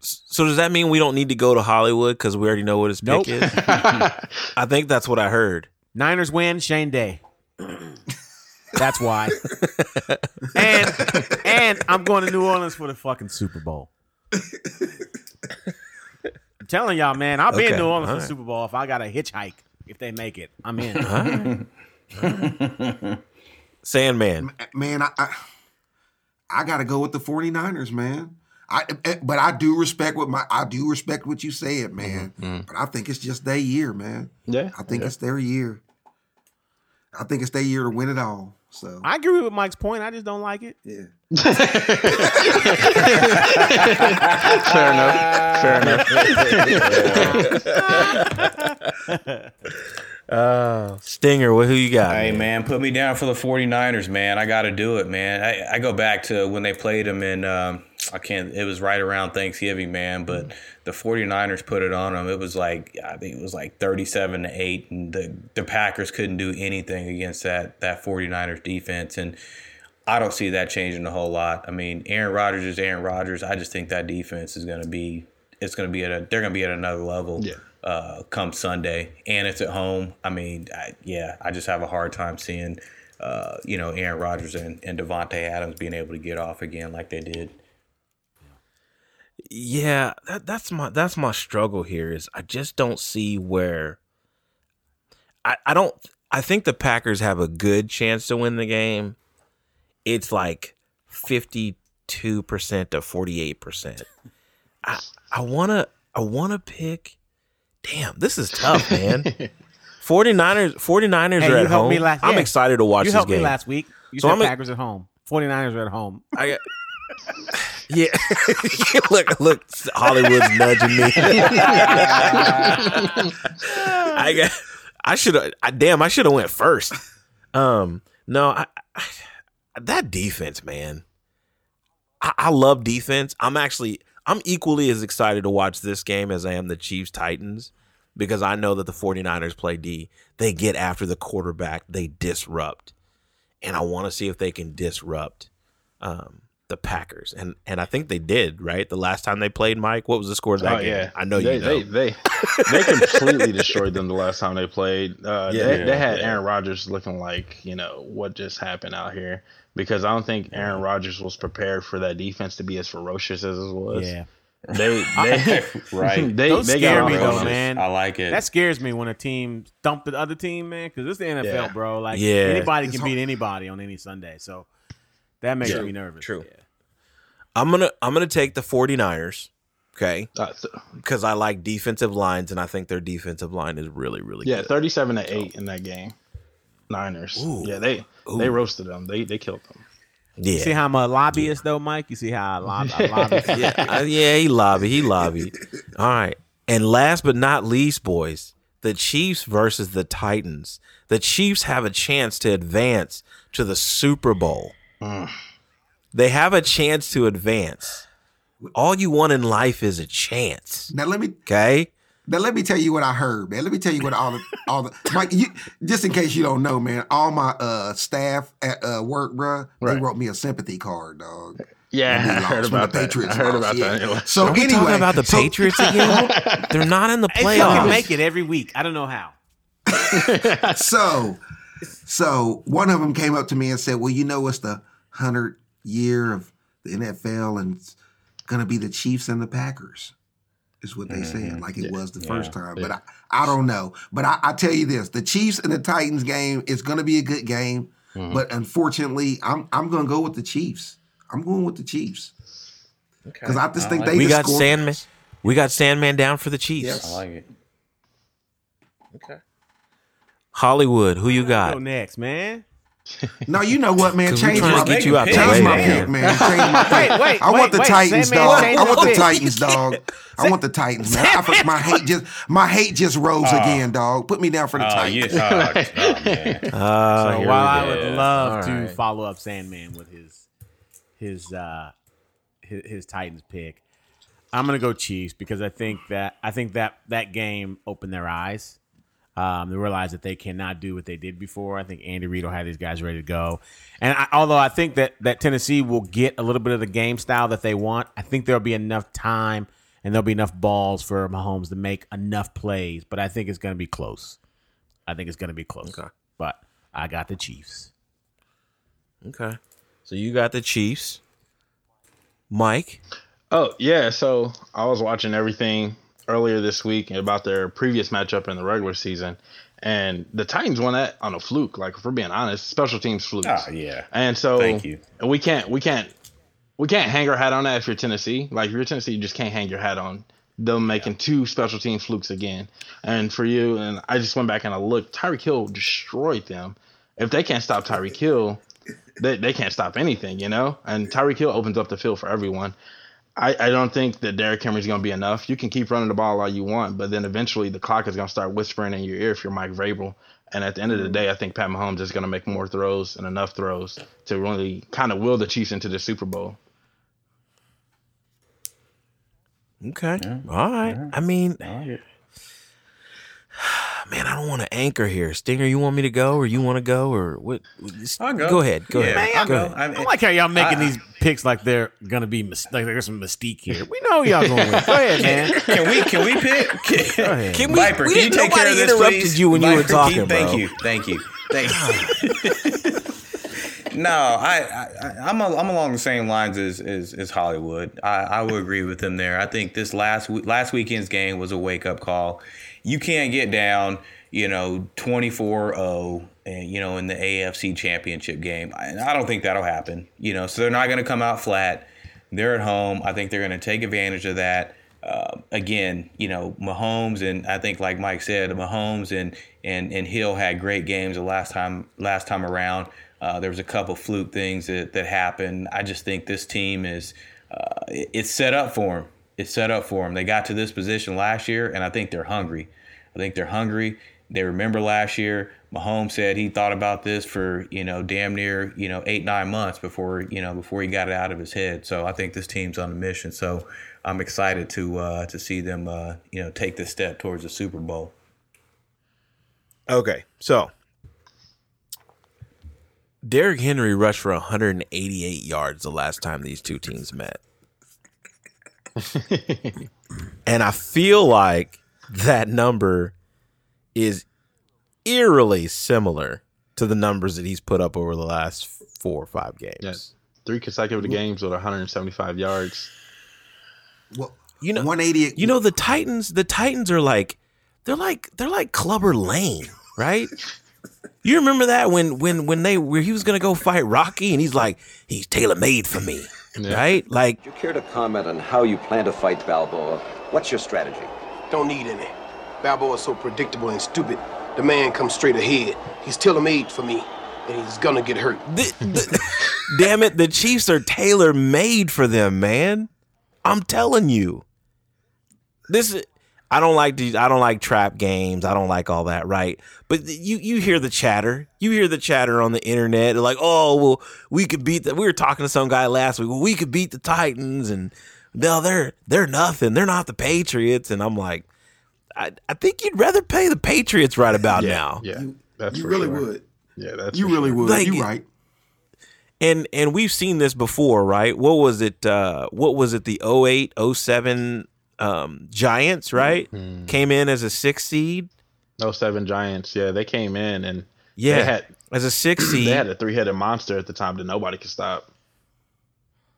So does that mean we don't need to go to Hollywood because we already know what his pick is? I think that's what I heard. Niners win, Shane Day. That's why. and and I'm going to New Orleans for the fucking Super Bowl. I'm telling y'all, man, I'll be in Okay, New Orleans for all the right. Super Bowl if I got to hitchhike. If they make it, I'm in. Sandman. man, I, I I gotta go with the 49ers, man. I eh, eh, but I do respect what my I do respect what you said, mm-hmm, man. Mm-hmm. But I think it's just their year, man. Yeah. I think it's their year. I think it's their year to win it all. So I agree with Mike's point. I just don't like it. yeah. Fair enough. Fair enough. Stinger, what who you got? Hey man? man, put me down for the 49ers, man. I got to do it, man. I, I go back to when they played them in um, I can't it was right around Thanksgiving, man, but the 49ers put it on them. It was like I think it was like 37 to 8 and the the Packers couldn't do anything against that that 49ers defense and I don't see that changing a whole lot. I mean, Aaron Rodgers is Aaron Rodgers. I just think that defense is going to be it's going to be at a they're going to be at another level. Yeah. Uh, come Sunday, and it's at home. I mean, I, yeah, I just have a hard time seeing, uh, you know, Aaron Rodgers and, and Davante Adams being able to get off again like they did. Yeah, that, that's my that's my struggle here is I just don't see where I, I don't I think the Packers have a good chance to win the game. It's like 52% to 48%. I I want to I want to pick Damn, this is tough, man. 49ers 49ers Hey, are at home. me last- I'm yeah. excited to watch you this helped game. me last week. You So said I'm a- Packers at home. 49ers are at home. I got Yeah. look, look, Hollywood's nudging me. I got I should have damn, I should have went first. Um no, I, I that defense, man. I, I love defense. I'm actually I'm equally as excited to watch this game as I am the Chiefs Titans because I know that the 49ers play D. They get after the quarterback, they disrupt. And I want to see if they can disrupt um, the Packers. And and I think they did, right? The last time they played Mike, what was the score of that Oh game? yeah, I know they, you know. They they they completely destroyed them the last time they played. Uh, Yeah, they, yeah, they had yeah. Aaron Rodgers looking like you know what just happened out here because I don't think Aaron Rodgers was prepared for that defense to be as ferocious as it was. Yeah. They they Right. They Those they scare got me though, man. I like it. That scares me when a team dump the other team, man, because it's the NFL, Yeah. bro. Like Yeah. anybody It's can hard- beat anybody on any Sunday. So that makes True. me nervous. True. Yeah. I'm gonna I'm gonna take the 49ers, okay? Uh, th- Because I like defensive lines and I think their defensive line is really, really good. yeah, good. thirty-seven to eight in that game. Niners. Ooh. Yeah, they they roasted them. They they killed them. Yeah. See how I'm a lobbyist though, Mike? You see how I lob, I lobby? yeah, uh, yeah, he lobbied. He lobbied. All right. And last but not least, boys, the Chiefs versus the Titans. The Chiefs have a chance to advance to the Super Bowl. They have a chance to advance. All you want in life is a chance. Now let me Okay? now let me tell you what I heard, man. Let me tell you what all the all the Mike. You, just in case you don't know, man. All my uh staff at uh, work, bruh, they Right. wrote me a sympathy card, dog. Yeah, I heard about the that. Patriots I heard about yeah. that. Anyway. So Are we anyway, talking about the so- Patriots again? They're not in the They playoffs. make it every week. I don't know how. so so one of them came up to me and said, "Well, you know, it's the hundred year of the NFL, and it's gonna be the Chiefs and the Packers." Is what they said, mm-hmm. like it was the first time. But I, I don't know. But I, I tell you this: the Chiefs and the Titans game is going to be a good game. Mm-hmm. But unfortunately, I'm I'm going to go with the Chiefs. I'm going with the Chiefs because I just think they we got scored- Sandman. We got Sandman down for the Chiefs. Yes. I like it. Okay. Hollywood, who you got? Go next, man. No, you know what, man? Change my to get you out change my man. pick, man. Change my pick. Wait, wait, I want wait, the wait. Titans, Sandman dog. I want the pick. Titans, dog. I want the Titans, man. I, my hate just my hate just rose again, dog. Put me down for the Oh, Titans. yeah. Oh, oh, man. Uh, So while I would love All to right. follow up Sandman with his his uh his, his Titans pick, I'm gonna go Chiefs because I think that I think that that game opened their eyes. Um, they realize that they cannot do what they did before. I think Andy Reid will have these guys ready to go. And I, although I think that that Tennessee will get a little bit of the game style that they want, I think there'll be enough time and there'll be enough balls for Mahomes to make enough plays. But I think it's going to be close. I think it's going to be close. Okay. But I got the Chiefs. Okay. So you got the Chiefs. Mike. Oh yeah, so I was watching everything earlier this week about their previous matchup in the regular season, and the Titans won that on a fluke. Like if we're being honest, special teams flukes. Oh, yeah. And so Thank you. And we can't we can't we can't hang our hat on that if you're Tennessee. Like if you're Tennessee, you just can't hang your hat on them making two special teams flukes again. And for you, and I just went back and I looked, Tyreek Hill destroyed them. If they can't stop Tyreek Hill, they, they can't stop anything, you know? And Tyreek Hill opens up the field for everyone. I, I don't think that Derrick Henry's going to be enough. You can keep running the ball all you want, but then eventually the clock is going to start whispering in your ear if you're Mike Vrabel. And at the end of the mm-hmm. day, I think Pat Mahomes is going to make more throws and enough throws to really kind of will the Chiefs into the Super Bowl. Okay. All right. I mean, man, I don't want to anchor here. Stinger, you want me to go or you want to go or what? I'll go. ahead. Go Yeah, ahead. I'll go go. ahead. I, I like how y'all making I- these picks like they're gonna be mis- like there's some mystique here. We know y'all going. to win. Go ahead, man. Can we can we pick? Can, ahead. Can we- Viper, we can you take care of nobody this, interrupted please? you when you were Viper, talking, can- Thank you, thank you, thank you. no, I, I I'm a, I'm along the same lines as as, as Hollywood. I, I would agree with them there. I think this last we- last weekend's game was a wake up call. You can't get down, you know, 24-0 and you know in the AFC Championship game. I, I don't think that'll happen. You know, so they're not going to come out flat. They're at home. I think they're going to take advantage of that. Uh, again, you know, Mahomes and I think, like Mike said, Mahomes and and and Hill had great games the last time last time around. Uh, there was a couple fluke things that that happened. I just think this team is uh, it's set up for them. It's set up for them. They got to this position last year, and I think they're hungry. I think they're hungry. They remember last year. Mahomes said he thought about this for you know damn near you know eight nine months before you know before he got it out of his head. So I think this team's on a mission. So I'm excited to uh, to see them uh, you know take this step towards the Super Bowl. Okay, so Derrick Henry rushed for 188 yards the last time these two teams met. and I feel like that number is eerily similar to the numbers that he's put up over the last four or five games. Yes. Three consecutive games with 175 yards. Well, You know, 180. You know the Titans. The Titans are like they're like they're like Clubber Lang, right? You remember that when when when they where he was gonna go fight Rocky and he's like he's tailor made for me, right? Like Do you care to comment on how you plan to fight Balboa? What's your strategy? Don't need any. Balboa's so predictable and stupid. The man comes straight ahead. He's tailor-made for me, and he's gonna get hurt. the, the, damn it, the Chiefs are tailor made for them, man. I'm telling you. This is I don't like these I don't like trap games. I don't like all that, right? But you you hear the chatter. You hear the chatter on the internet. They're like, "Oh, well, we could beat that. We were talking to some guy last week. Well, we could beat the Titans and no, they're they're nothing. They're not the Patriots." And I'm like, I, I think you'd rather pay the Patriots right about now. Yeah, that's you for really sure. would. Yeah, that's You really sure. would. Like, you right. and and we've seen this before, right? What was it? Uh, what was it? The 08, 07 um, Giants, right? Mm-hmm. Came in as a six seed. No seven Giants. Yeah, they came in and Yeah, they had as a six seed. they had a three headed monster at the time that nobody could stop.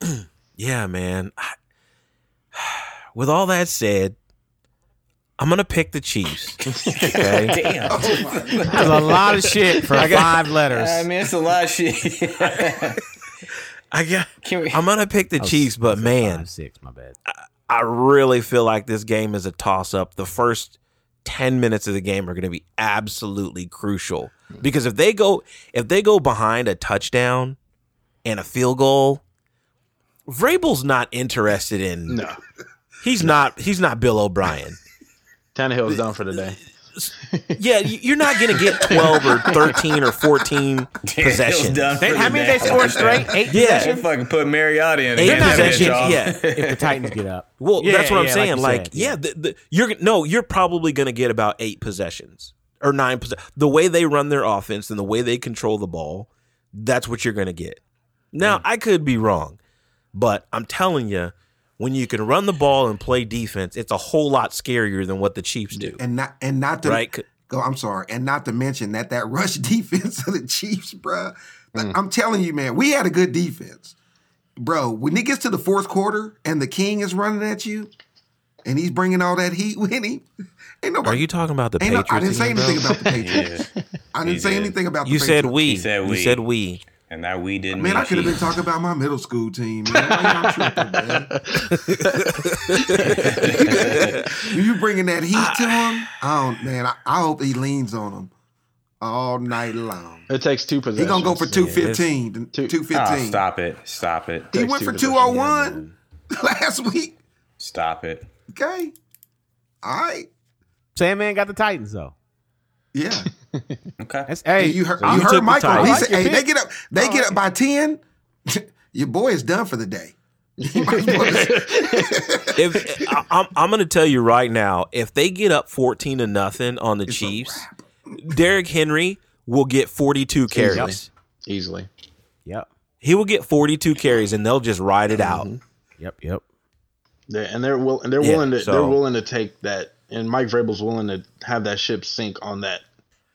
yeah, man. I- With all that said, I'm gonna pick the Chiefs. Okay. Damn, That's a lot of shit for five letters. I mean it's a lot of shit. I got. Can we- I'm gonna pick the Chiefs, but man, Five, six, my bad. I really feel like this game is a toss up. The first 10 minutes of the game are going to be absolutely crucial because if they go if they go behind a touchdown and a field goal, Vrabel's not interested in No, he's not he's not Bill O'Brien. Tannehill's done for the day. Yeah, you- you're not going to get 12 or 13 or 14 possessions. done They, how many day. they scored straight? Eight Yeah. They fucking put Mariota in. Eight again, that bitch, possessions, yeah. if the Titans get up. Well, Yeah, that's what I'm yeah, saying. you Like, said, yeah, the, the, you're no, you're probably going to get about eight possessions or nine possessions. The way they run their offense and the way they control the ball, that's what you're going to get. Now, I could be wrong, but I'm telling you, when you can run the ball and play defense, it's a whole lot scarier than what the Chiefs do. And not and not to Right. go. I'm sorry, and not to mention that that rush defense of the Chiefs, bro. Like, mm. I'm telling you, man, we had a good defense, bro. When it gets to the fourth quarter and the King is running at you, and he's bringing all that heat with him, ain't nobody. Are you talking about the ain't no- Patriots? I didn't say anything about the Patriots. I didn't He say did. anything about the You said Patriots. we. He said You we. said we. And that we didn't. Man, I could have been talking about my middle school team. Man. Why y'all tripping, man? you bringing that heat to ah. him? I don't, man. I, I hope he leans on him all night long. It takes two He possessions. gonna go for two it's- fifteen. Two- Two Oh, fifteen. Ah, stop it! Stop it! he takes went two for two oh one last week. Stop it! Okay. All right. Sandman got the Titans though. Yeah. Okay. That's hey. you heard, So you you heard Michael. He Titans. said, "Hey, your they get up. They get up by ten. Your boy is done for the day." You might as well just- if I, I'm, I'm going to tell you right now, if they get up 14 to nothing on the It's Chiefs, wrap. Derrick Henry will get 42 carries. easily. Yep. He will get 42 carries, and they'll just ride it out. Mm-hmm. Yep. Yep. They and they're will and they're Yeah, willing to so- they're willing to take that and Mike Vrabel's willing to have that ship sink on that.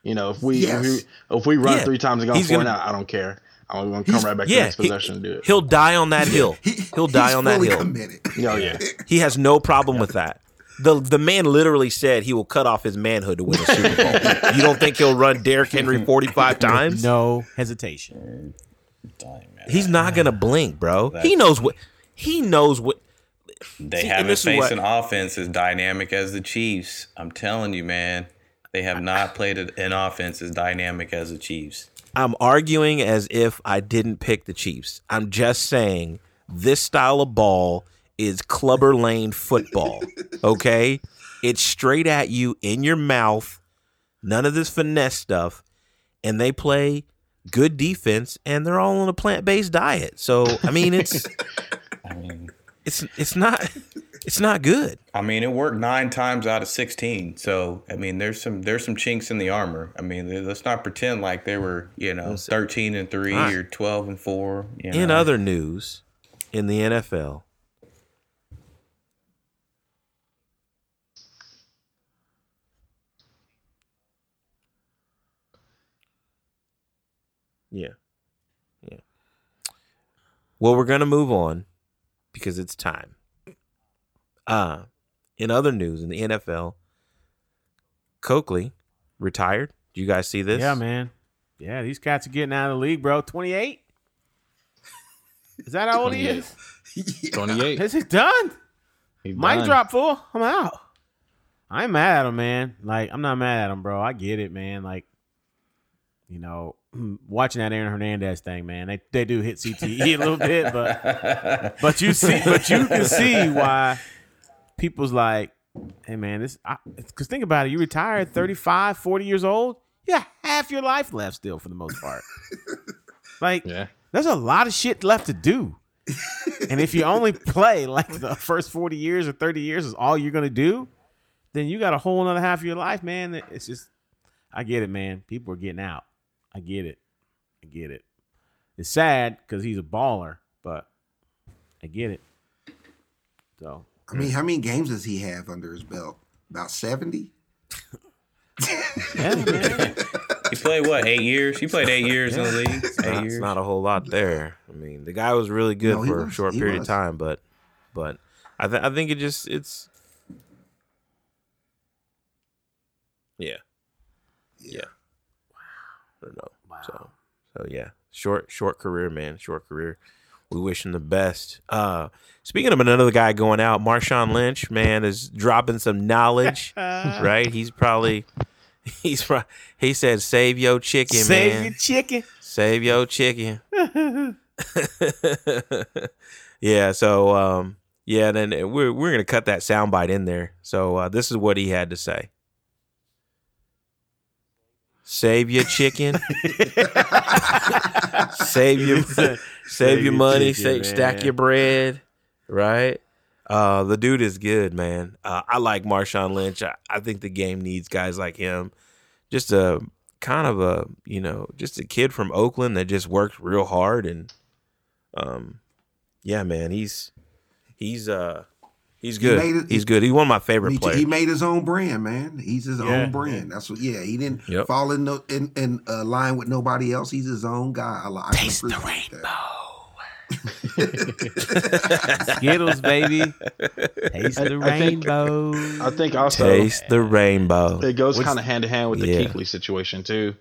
You know, if we Yes. if we, if we run Yeah. three times and go He's four gonna- and out, I don't care. I'm gonna come He's- right back to the Yeah, next he, possession and do it. he'll die on that hill. He- He'll die he's on that fully hill. Committed. Oh yeah. He has no problem with that. The the man literally said he will cut off his manhood to win a Super Bowl. you don't think he'll run Derrick Henry 45 times? No hesitation. He's not going to blink, bro. He knows what he knows what They See, haven't this is faced what- an offense as dynamic as the Chiefs. I'm telling you, man. They have not played an offense as dynamic as the Chiefs. I'm arguing as if I didn't pick the Chiefs. I'm just saying this style of ball is Clubber Lang football. Okay? It's straight at you in your mouth. None of this finesse stuff. and they play good defense, and they're all on a plant based diet. So I mean, it's I mean, it's it's not it's not good. I mean, it worked nine times out of sixteen. So I mean, there's some there's some chinks in the armor. I mean, let's not pretend like they were you know thirteen and three right. or twelve and four. You know? In other news, in the NFL, yeah, yeah. Well, we're gonna move on because it's time. Uh in other news in the NFL, Kuechly retired. Do you guys see this? Yeah, man. Yeah, these cats are getting out of the league, bro. 28? Is that how old he is? 28. Is he done? He Mic done. drop full. I'm out. I'm mad at him, man. Like, I'm not mad at him, bro. I get it, man. Like, you know, watching that Aaron Hernandez thing, man. They they do hit CTE a little bit, but but you see, but you can see why people's like, hey, man, this because think about it. You retired 35, 40 years old. Yeah, half your life left still for the most part. like, Yeah. there's a lot of shit left to do. and if you only play like the first 40 years or 30 years is all you're gonna do, then you got a whole another half of your life, man. It's just I get it, man. People are getting out. I get it. I get it. It's sad because he's a baller, but I get it. So I mean, how many games does he have under his belt? About 70? yeah, man. he played what eight years? He played eight years in the league. Eight not, years. it's not a whole lot there. I mean, the guy was really good No, he for a short period was. of time, but but I th- I think it just it's yeah yeah. Wow. I don't know. So so yeah, short short career, man. Short career. We wish him the best. Uh, speaking of another guy going out, Marshawn Lynch, man, is dropping some knowledge. right? He's probably he's pro- he said, "Save your chicken, man. Save man." your chicken. Save your chicken. yeah. So um, yeah. Then we're we're gonna cut that soundbite in there. So uh, this is what he had to say. Save your chicken. save your save, Save your money. chicken, Save, stack your bread. Right. Uh, the dude is good, man. Uh, I like Marshawn Lynch. I, I think the game needs guys like him. Just a kind of a you know just a kid from Oakland that just worked real hard and um yeah man he's he's uh he's He good made it- he's good he's one of my favorite Me players He made his own brand, man. He's his Yeah. own brand. That's what. Yeah, he didn't Yep. fall in no, in, in uh, line with nobody else. He's his own guy. I, li- I Taste the rainbow. Skittles, baby. Taste the I think- rainbow. I think also taste the rainbow it goes kind of hand to hand with the Yeah. Kuechly situation too,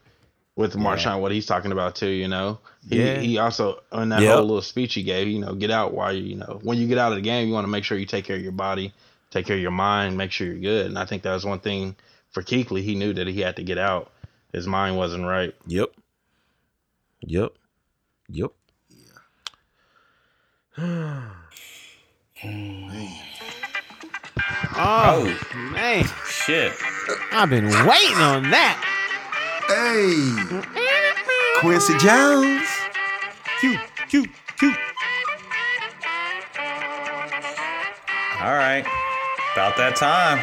with Marshawn, what he's talking about too. You know, he Yeah. he also in that Yep. whole little speech he gave, you know, get out while you you know when you get out of the game, you want to make sure you take care of your body, take care of your mind, make sure you're good. And I think that was one thing for Kuechly. He knew that he had to get out. His mind wasn't right. yep yep yep Yeah. Oh, man. Shit. I've been waiting on that. Hey, Quincy Jones. Cute, cute, cute. All right. About that time.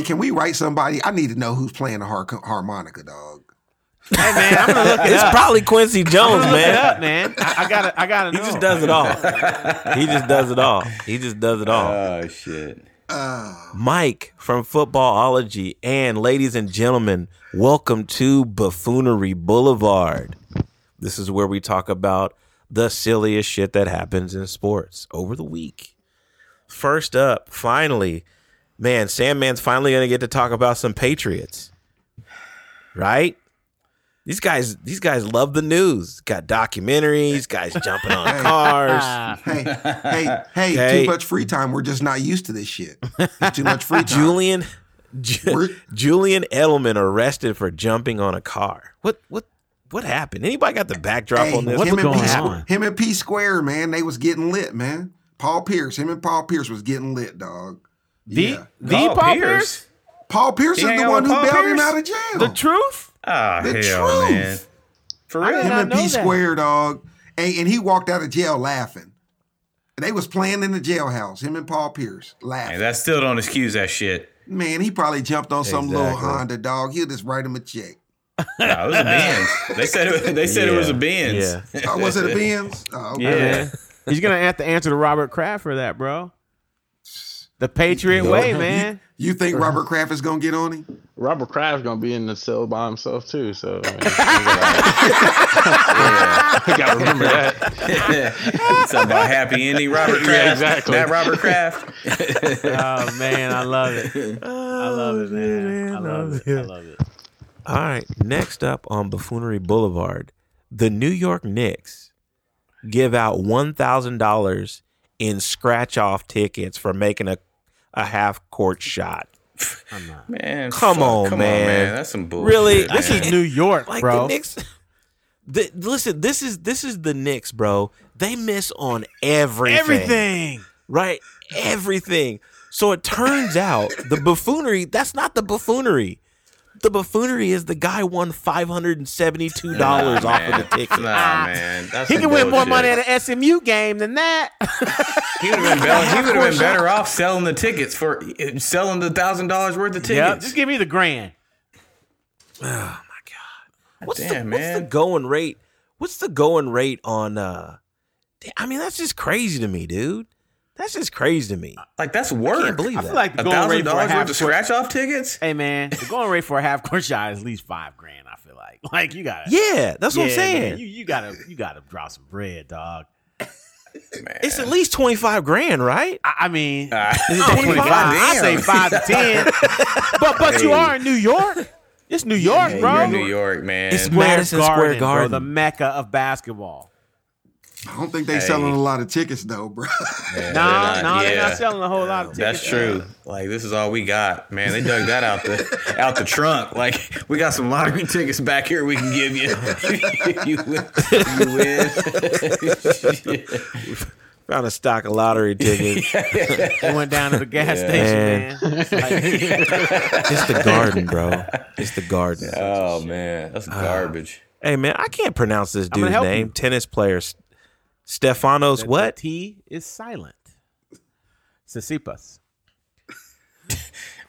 Hey, can we write somebody? I need to know who's playing the har- harmonica, dog. Hey, man, I'm going to look it it's up. probably Quincy Jones I'm gonna it man up, man. I, I gotta, I gotta he know. just does it all he just does it all he just does it all Oh shit. Uh. Mike from Footballology. And ladies and gentlemen, welcome to Buffoonery Boulevard. This is where we talk about the silliest shit that happens in sports over the week. First up, finally, man, Sandman's finally going to get to talk about some Patriots. Right? These guys, these guys love the news. Got documentaries, guys jumping on cars. Hey, hey, hey, Hey. too much free time. We're just not used to this shit. too much free time. Julian, Ju- Julian Edelman arrested for jumping on a car. What, what, what happened? Anybody got the backdrop Hey, on this? him and P Square, him and P Square, man, they was getting lit, man. Paul Pierce, him and Paul Pierce was getting lit, dog. The- yeah. the Paul Paul Pierce? Pierce? Paul Pierce He is the one who Paul bailed him out of jail. The truth? Ah, The hell, truth. man. For real? him and P Square, dog. And, and he walked out of jail laughing. They was playing in the jailhouse, him and Paul Pierce, laughing. Hey, that still don't excuse that shit. Man, he probably jumped on some little Honda dog. He'll just write him a check. No, it was a Benz. They said it, they said it was a Benz. Yeah. Oh, was it a Benz? Oh, okay. Yeah. He's gonna have to answer to Robert Kraft for that, bro. The Patriot way, man. You think Robert Kraft is gonna get on him? Robert Kraft's gonna be in the cell by himself too, so I mean, you gotta remember that. it's about happy ending, Robert Kraft. Yeah, exactly. That Robert Kraft. oh man, I love it. I love it, oh, man. I love it. I love it. All right. Next up on Buffoonery Boulevard, the New York Knicks give out one thousand dollars in scratch off tickets for making a a half court shot. Man, Come fuck, on, come man. on, man. That's some bullshit. Really? man. This is New York, Like bro. the Knicks. The, listen, this is this is the Knicks, bro. They miss on everything. Everything. Right? Everything. So it turns out the buffoonery, that's not the buffoonery. The buffoonery is the guy won five hundred and seventy-two dollars Nah, off man. of the ticket. Nah, man. That's He some can win more bullshit. money at an SMU game than that. He would have been, better, would have been better off selling the tickets for selling the thousand dollars worth of Yeah, tickets. just give me the grand. What's, Damn, the, what's the going rate? What's the going rate on uh I mean, that's just crazy to me, dude. That's just crazy to me. Like that's work. I can't believe I that. feel like the A going thousand rate for a dollars half worth of scratch off tickets. Hey man, the going rate for a half court shot is at least five grand. I feel like, like you gotta. yeah, that's what I'm saying. man, you you gotta you gotta drop some bread, dog. Man. it's at least 25 grand, right? I, I mean, it's Oh, 25. I say goddamn. five to ten, but but you are in New York. It's New York, Hey, bro. you're in New York, man. It's Square Madison Square Bro, Garden. the mecca of basketball. I don't think they Hey. selling a lot of tickets though, bro. Yeah, No, they're not- no, they're not selling a whole lot of tickets. That's true. Like this is all we got, man. They dug that out the out the trunk. Like we got some lottery tickets back here we can give you. you win. You win. Found a stock of lottery tickets. They went down to the gas Yeah. station, Man. man. It's like- it's the garden, bro. It's the garden. oh man, that's uh, garbage. Hey man, I can't pronounce this dude's name. you. Tennis player S- Stefanos the- what? The T is silent. Sissipas.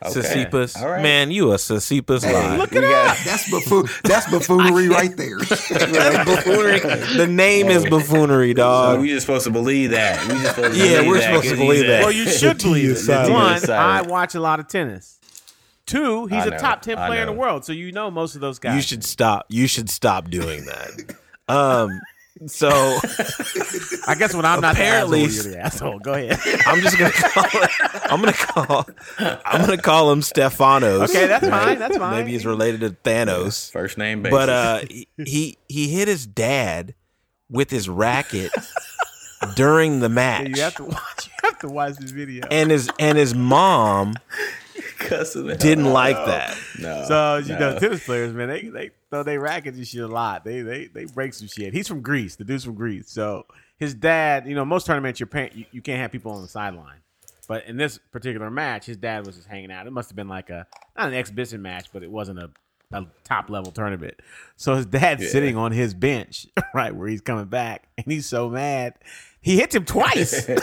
Okay. Sissipas. All right. Man, you a Sissipas Hey, lie. look at that. That's buffoon. That's buffoonery right there. That's buffoonery. The name is buffoonery, So dog. we just supposed to believe that. We just supposed to Yeah, believe we're that supposed to believe he's that. Well, you should believe it. One. I watch a lot of tennis. Two, he's I a know. top ten player in the world, so you know most of those guys. You should stop. You should stop doing that. Um. So I guess when I'm not Apparently- the asshole, you're the asshole. Go ahead. I'm just gonna call. It, I'm gonna call. I'm gonna call him Stefanos. Okay, that's fine. That's fine. Maybe he's related to Thanos. First name basis. But uh, he- he he hit his dad with his racket during the match, You have to watch. You have to watch this video. and his and his mom Cussing the didn't out. like that. No. So you know, tennis players, man, they they throw they rackets and shit a lot. They they they break some shit. He's from Greece. The dude's from Greece. So his dad, you know, most tournaments you're paying, you, you can't have people on the sideline. But in this particular match, his dad was just hanging out. It must have been like a not an exhibition match, but it wasn't a, a top level tournament. So his dad's Yeah. sitting on his bench, right where he's coming back, and he's so mad. He hits him twice. That's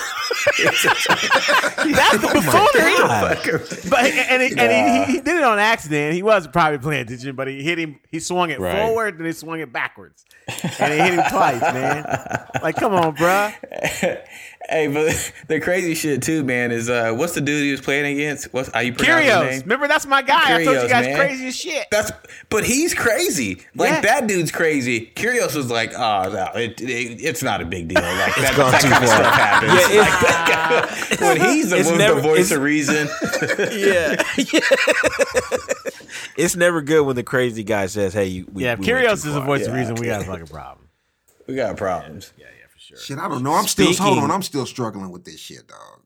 the oh buffoonery. But and, he, and he, he did it on accident. He wasn't probably paying attention, but he hit him. He swung it Right. forward, and he swung it backwards, and he hit him twice, man. Like, come on, bruh. Hey, but the crazy shit too, man, is uh, what's the dude he was playing against? What's are you pronounce his Kyrgios, name? remember that's my guy. I told you guys man. crazy as shit. That's but he's crazy. Like Yeah. that dude's crazy. Kyrgios was like, oh no, it, it, it's not a big deal. Like that, gone that too kind of stuff happens. Yeah, it's- Like, that guy- when he's the, one never- the voice of reason. yeah. it's never good when the crazy guy says, "Hey, you." We, yeah, if we went too is the far." voice of reason, we got a fucking problem. We got problems. Shit, I don't know. I'm still hold on. I'm still struggling with this shit, dog.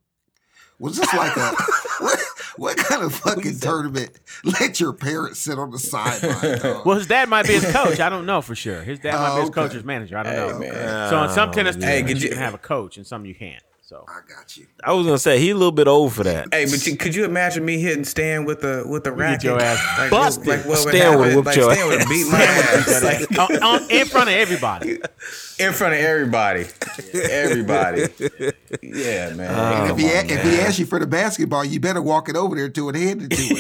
Was this like a what? What kind of fucking tournament let your parents sit on the sideline? dog? Well, his dad might be his coach. I don't know for sure. His dad might be his Oh, okay. coach, his manager. I don't Hey, know. man. So in some tennis Oh, Hey, tournaments, you you- can have a coach, and some you can't. So I got you. I was gonna say he's a little bit old for that. Hey, but you, could you imagine me hitting Stan with the with the racket? your ass like, busted. Like what would Stan happen? would whoop like, your Stan would ass. beat my ass like, on, on- in front of everybody. in front of everybody. Everybody. Yeah, man. Oh, if he Come on, if he asks you for the basketball, you better walk it over there to it handed to him.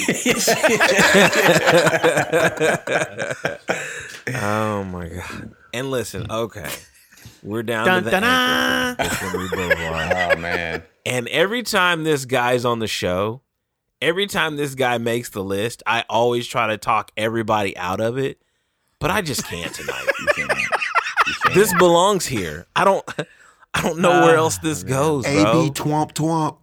Oh my god! And listen, okay, we're down Dun, to the dun, anchor dun. for Henry Boulevard. Oh man. And every time this guy's on the show, every time this guy makes the list, I always try to talk everybody out of it, but I just can't tonight. this belongs here. I don't. I don't know where else this goes, AB twomp twomp.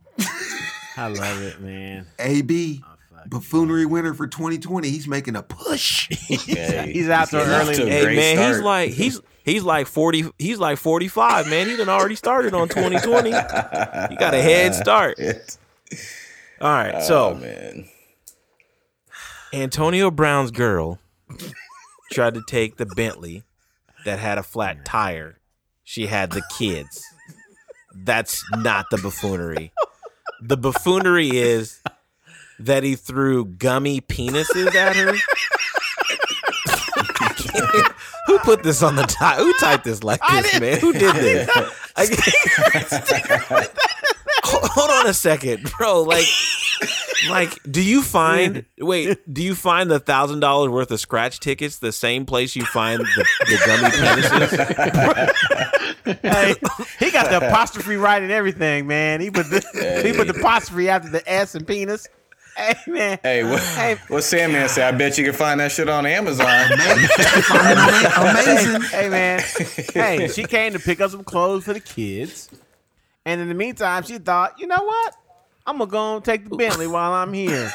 I love it, man. AB oh, buffoonery winner for 2020. He's making a push. Hey, He's out there early. a Hey great man, he's like he's he's like forty. He's like forty five. Man, he done already started on twenty twenty. He got a head start. All right, oh so man. Antonio Brown's girl tried to take the Bentley that had a flat tire. She had the kids. That's not the buffoonery. The buffoonery is that he threw gummy penises at her. Who put this on the tie? Who typed this like this, man? Who did this? I- Hold- Hold on a second, bro. Like, like, do you find? Wait, do you find the thousand dollars worth of scratch tickets the same place you find the, the gummy penises? Hey, he got the apostrophe right and everything, man. He put the he put the apostrophe after the S and penis. Hey man. Hey, what, Hey. what Sandman say? I bet you can find that shit on Amazon. Amazing. Hey man. hey, she came to pick up some clothes for the kids. And in the meantime, she thought, you know what? I'm gonna go and take the Bentley while I'm here.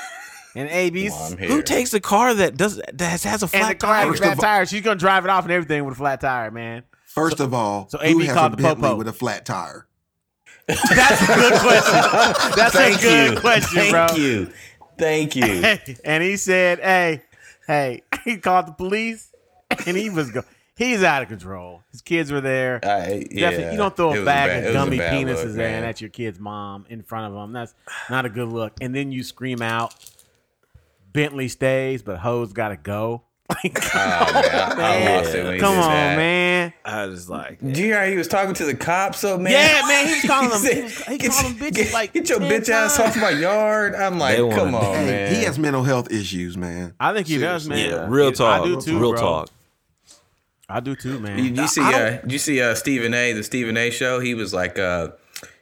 And AB's While Who takes a car that does that has, has a and the flat car tire? a flat tire. She's gonna drive it off and everything with a flat tire, man. First of all, so who AB has called a the Bentley popo. with a flat tire? That's a good question. That's a Thank good you. question, Thank bro. you. Thank you. and he said, "Hey, hey," he called the police, and he was go. He's out of control. His kids were there. Yeah. you don't throw a was a bag bad- of gummy penises look, there man. and at your kid's mom in front of them. That's not a good look. And then you scream out, "Bentley stays, but hoes got to go." Like, Oh, man, I, I lost it when he come on, that. man. I was like, Did you hear how he was talking to the cops? So man, Yeah, man, he was calling them. said, He, was, he "Get- called them bitches get, like get your 10 bitch ass off my yard. I'm like, They wanna- come on, Hey, man. he has mental health issues, man. I think he does, man. yeah, real talk, I do too, real bro. talk. I do too, man. You, you see, uh, you see uh, Stephen A. The Stephen A. show? He was like, uh,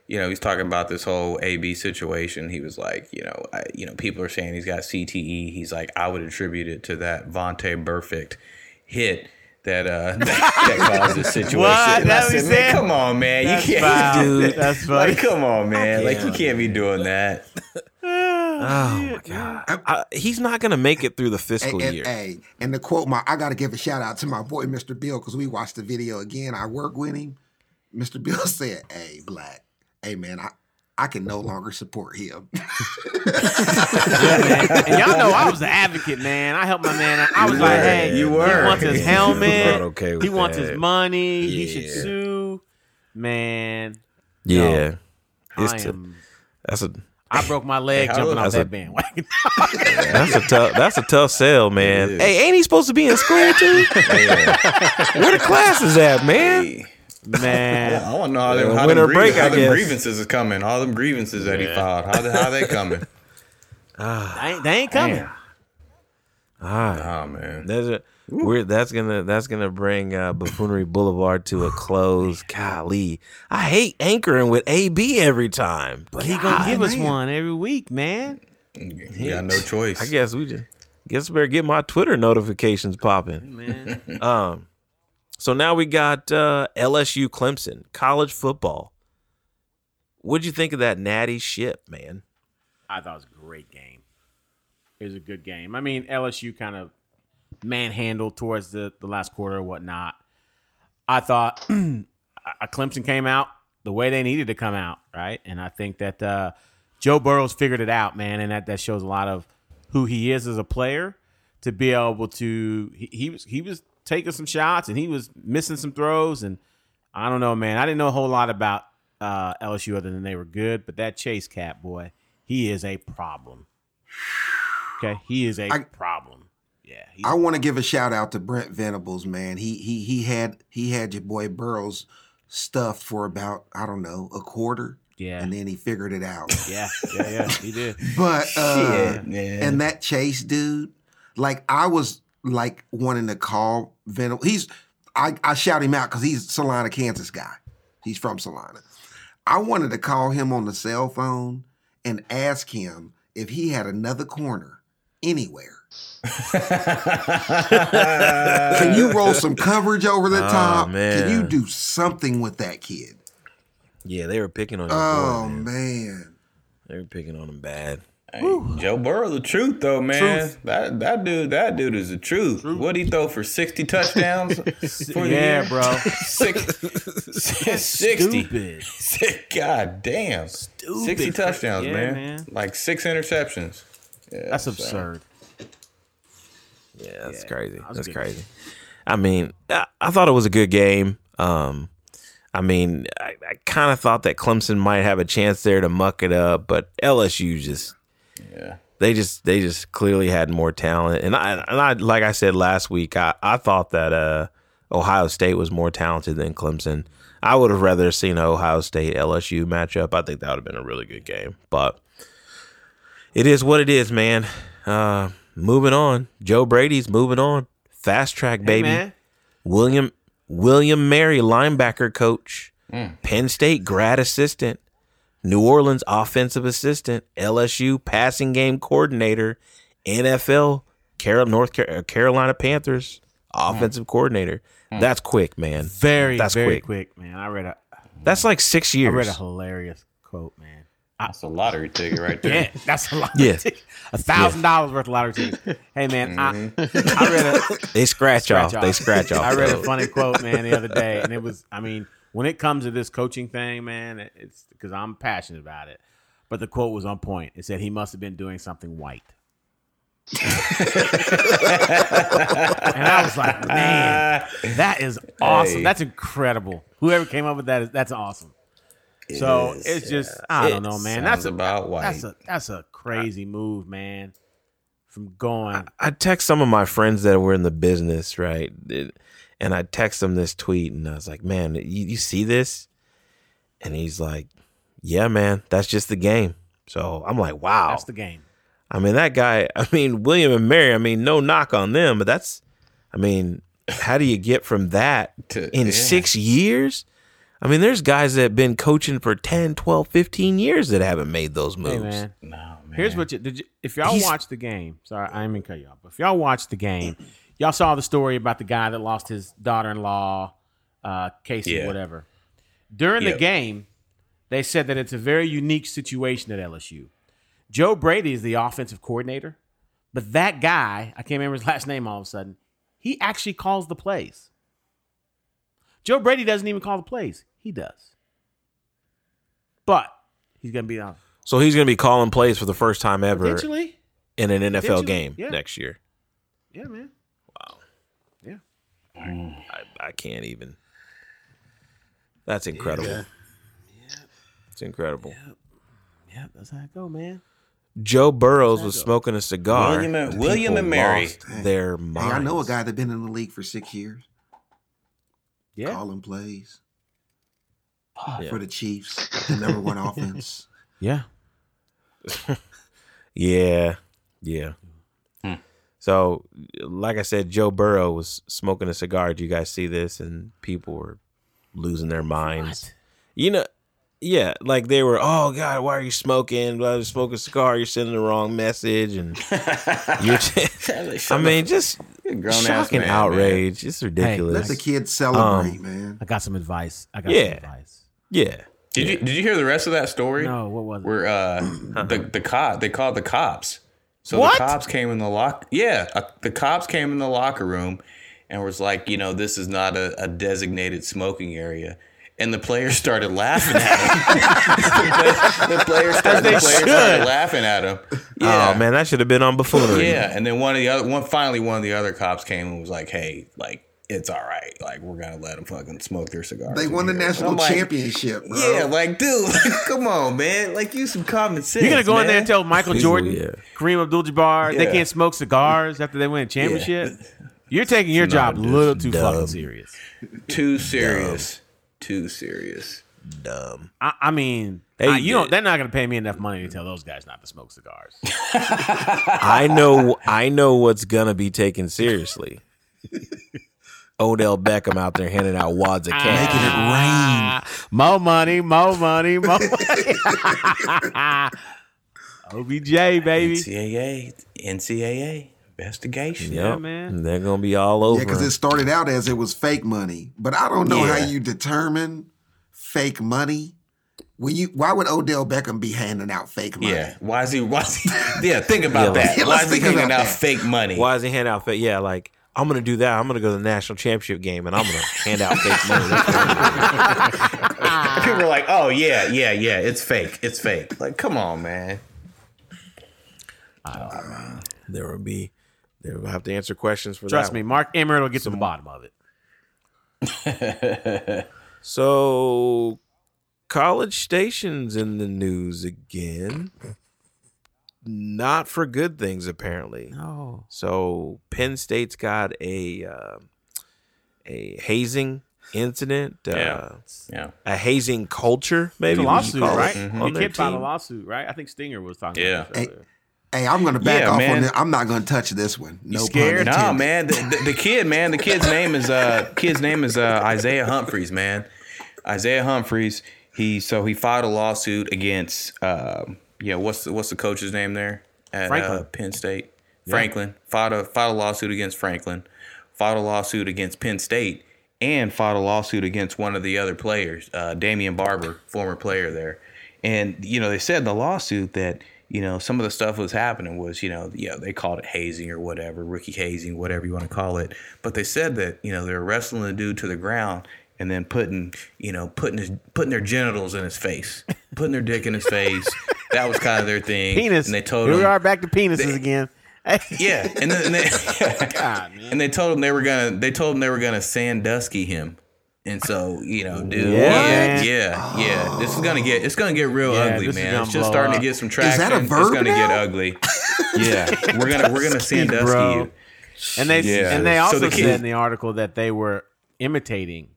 you know, he's talking about this whole AB situation. He was like, you know, I, you know, people are saying he's got CTE. He's like, I would attribute it to that Vontaze Burfict hit that uh that, that caused this situation. What? And I what he said, man, come on, man, That's you can't, foul. do that. That's funny. Like, come on, man, like you can't be doing that. Oh my god, I, he's not gonna make it through the fiscal and, year. Hey, and the quote my, I got to give a shout out to my boy Mr. Bill because we watched the video again. I work with him. Mr. Bill said, "Hey, Black, hey man, I I can no longer support him." and y'all know I was the advocate, man. I helped my man. out. I was You like, were. hey, You were. he wants his helmet. okay with he wants that. his money. He should sue. Man, yeah, I it's t- am. that's a I broke my leg Hey, jumping old- off that's a- that bandwagon. that's a tough that's a tough sell, man. Hey, ain't he supposed to be in school too? Where the classes at, man? Man, I want to know how, them, Yeah, how, winter them, break, I how them grievances is coming. All them grievances that he filed. How they, how they coming? they ain't, they ain't coming. All right. Oh man. There's a we're that's gonna that's gonna bring uh, Buffoonery Boulevard to a close. Golly, I hate anchoring with AB every time, but He gonna God, give us one every week, man. You got no choice. I guess we just guess I better get my Twitter notifications popping. Man, Um, so now we got uh, LSU Clemson college football. What'd you think of that natty ship, man? I thought it was a great game. it was a good game. I mean, LSU kind of manhandled towards the the last quarter or whatnot. I thought Clemson came out the way they needed to come out, right? And I think that uh, Joe Burrow's figured it out, man, and that that shows a lot of who he is as a player to be able to. He, he was he was taking some shots and he was missing some throws, and I don't know, man. I didn't know a whole lot about uh, LSU other than they were good, but that Chase Cat boy, he is a problem. Okay, he is a I- problem. Yeah, I want to give a shout out to Brent Venables, man. He he he had he had your boy Burrows stuff for about I don't know a quarter, yeah, and then he figured it out. yeah, yeah, yeah. He did. But uh, Shit, man. and that Chase dude, like I was like wanting to call Venables. He's I I shout him out because he's Salina, Kansas guy. He's from Salina. I wanted to call him on the cell phone and ask him if he had another corner anywhere. Can you roll some coverage over the Oh, top? Can you do something with that kid? Yeah, they were picking on. Your Oh boy, man. man. They were picking on him bad. Hey, Joe Burrow, the truth though, man. That that dude, that dude is the truth. What he throw for sixty touchdowns for the Yeah, year? bro. Six, sixty. Stupid. God damn. Sixty touchdowns, yeah, man. man. Like six interceptions. Yeah, That's so- absurd. Yeah, that's Yeah, crazy. that That's good. crazy. I mean, I, I thought it was a good game. Um, I mean, I, I kind of thought that Clemson might have a chance there to muck it up, but LSU just Yeah. they just they just clearly had more talent. And I and I like I said last week, I, I thought that uh, Ohio State was more talented than Clemson. I would have rather seen an Ohio State LSU matchup. I think that would have been a really good game. But it is what it is, man. Uh, moving on. Joe Brady's moving on. Fast track, baby. man. William William Mary, linebacker coach, Penn State grad assistant, New Orleans offensive assistant, LSU passing game coordinator, NFL Carol North uh, Carolina Panthers hmm. offensive coordinator. Hmm. That's quick, man. Very, That's very quick. quick. man. I read a That's like six years. I read a hilarious quote, man. That's a lottery ticket right there. Yeah, that's a lot. Yeah. a thousand dollars worth of lottery tickets. Hey man, I, mm-hmm. I read a they scratch, off. They scratch off. I read a funny quote, man, the other day, and it was, I mean, when it comes to this coaching thing, man, it's because I'm passionate about it. But the quote was on point. It said he must have been doing something white. and I was like, man, that is awesome. Hey. That's incredible. Whoever came up with that is that's awesome. so is, it's just I don't It know, man. That's a, about white. that's a that's a crazy move, man. From going, I text some of my friends that were in the business, right? It- And I text him this tweet, and I was like, "Man, you, you see this?" And he's like, "Yeah, man, that's just the game." So I'm like, "Wow." that's the game. I mean, that guy. I mean, William and Mary. I mean, no knock on them, but that's. I mean, how do you get from that To- in yeah. six years? I mean, there's guys that have been coaching for 10, 12, 15 years that haven't made those Hey moves. man, No, man. Here's what you did. You, if y'all He's- watch the game, sorry, I didn't mean to cut you off. But if y'all watch the game, y'all saw the story about the guy that lost his daughter-in-law, uh, Casey, Yeah. whatever. During the game, they said that it's a very unique situation at LSU. Joe Brady is the offensive coordinator, but that guy, I can't remember his last name all of a sudden, he actually calls the plays. Joe Brady doesn't even call the plays. He does. But he's going to be on So he's going to be calling plays for the first time ever in an NFL game yeah. next year. Yeah, man. Mm. I, I can't even. That's incredible. It's incredible. Yeah, that's how it go, man. Joe Burrows was smoking a cigar. William and- and William and Mary. lost Their Hey. I know a guy that's been in the league for six years, Yeah. calling plays Yeah. for the Chiefs, the number one offense. Yeah. Yeah, yeah. Hmm. So, like I said, Joe Burrow was smoking a cigar. Do you guys see this? And people were losing their minds. You know, yeah, like they were. Oh God, why are you smoking? Blah, you smoking a cigar. You're sending the wrong message, and you're. I mean, just Grown-ass shocking man, outrage. It's ridiculous. Let the kids celebrate, Um, man. I got some advice. I got Yeah. some advice. yeah. Did you did you hear the rest of that story? No, what was it? Where uh the the cop they called the cops So What? the cops came in the lock. Yeah, uh, the cops came in the locker room and was like, you know, this is not a, a designated smoking area. And the players started laughing at him. the, players started, the players should. started laughing at him. Yeah. Oh man, that should have been on buffoonery. Yeah, and then one of the other one finally one of the other cops came and was like, "Hey, like it's all right. Like we're gonna let them fucking smoke their cigars." They won the national like, championship, bro. Yeah, like dude, come on, man. Like use some common sense. You're gonna go in there and tell Michael Jordan, yeah. Kareem Abdul-Jabbar, they can't smoke cigars after they win a championship. You're taking your job a little too dumb. fucking serious. too serious, too serious. Dumb. I, I mean, Hey, I- you know they're not gonna pay me enough money to tell those guys not to smoke cigars. I know. I know what's gonna be taken seriously. Odell Beckham out there handing out wads of cash. Making it rain. Ah, more money, more money, more money. OBJ, baby. NCAA, NCAA investigation. Yep. man. They're gonna be all over. Yeah, because it started out as it was fake money, but I don't know Yeah. how you determine fake money. When you, why would Odell Beckham be handing out fake money? Yeah. Why is he? Why is he? Yeah. Think about Yeah, that. Why is he handing out that. fake money? Why is he handing out fake? Yeah, like I'm gonna do that. I'm gonna go to the national championship game and I'm gonna hand out fake money. People are like, "Oh yeah, yeah, yeah. It's fake. It's fake." Like, come on, man. there will be. They will have to answer questions for Trust that. me, Mark Emmert will get to the bottom of it. So, College Station's in the news again. Not for good things, apparently. No. So, Penn State's got a uh, a hazing incident. Uh, Yeah. Yeah. A hazing culture, It's maybe a lawsuit, call it, right? Mm-hmm. on The their kid filed a lawsuit, right? I think Stinger was talking Yeah. about this. Hey, I'm gonna back Yeah, off man. on this. I'm not gonna touch this one. No pun scared? Nah, man. The, the, the kid, man. The kid's name is uh kid's name is uh Isaiah Humphries, man. Isaiah Humphries. He so he filed a lawsuit against um yeah what's the, what's the coach's name there at Uh, Penn State? Franklin. Filed a filed a lawsuit against Franklin. Filed a lawsuit against Penn State and filed a lawsuit against one of the other players uh, Damion Barber former player there. And you know they said in the lawsuit that you know some of the stuff was happening was you know yeah they called it hazing or whatever rookie hazing whatever you want to call it. But they said that you know they were wrestling the dude to the ground and then putting you know putting his putting their genitals in his face putting their dick in his face that was kind of their thing Penis. and they told Here him we are back to penises again. yeah and then and they, God, and they told him they were gonna they told him they were gonna sandusky him and so you know dude Yeah, yeah yeah yeah this is gonna get it's gonna get real Yeah, ugly man it's just starting up. to get some that traction a it's gonna get ugly yeah we're gonna we're gonna sandusky bro. you And they Yeah. and they So also the kid- said in the article that they were imitating,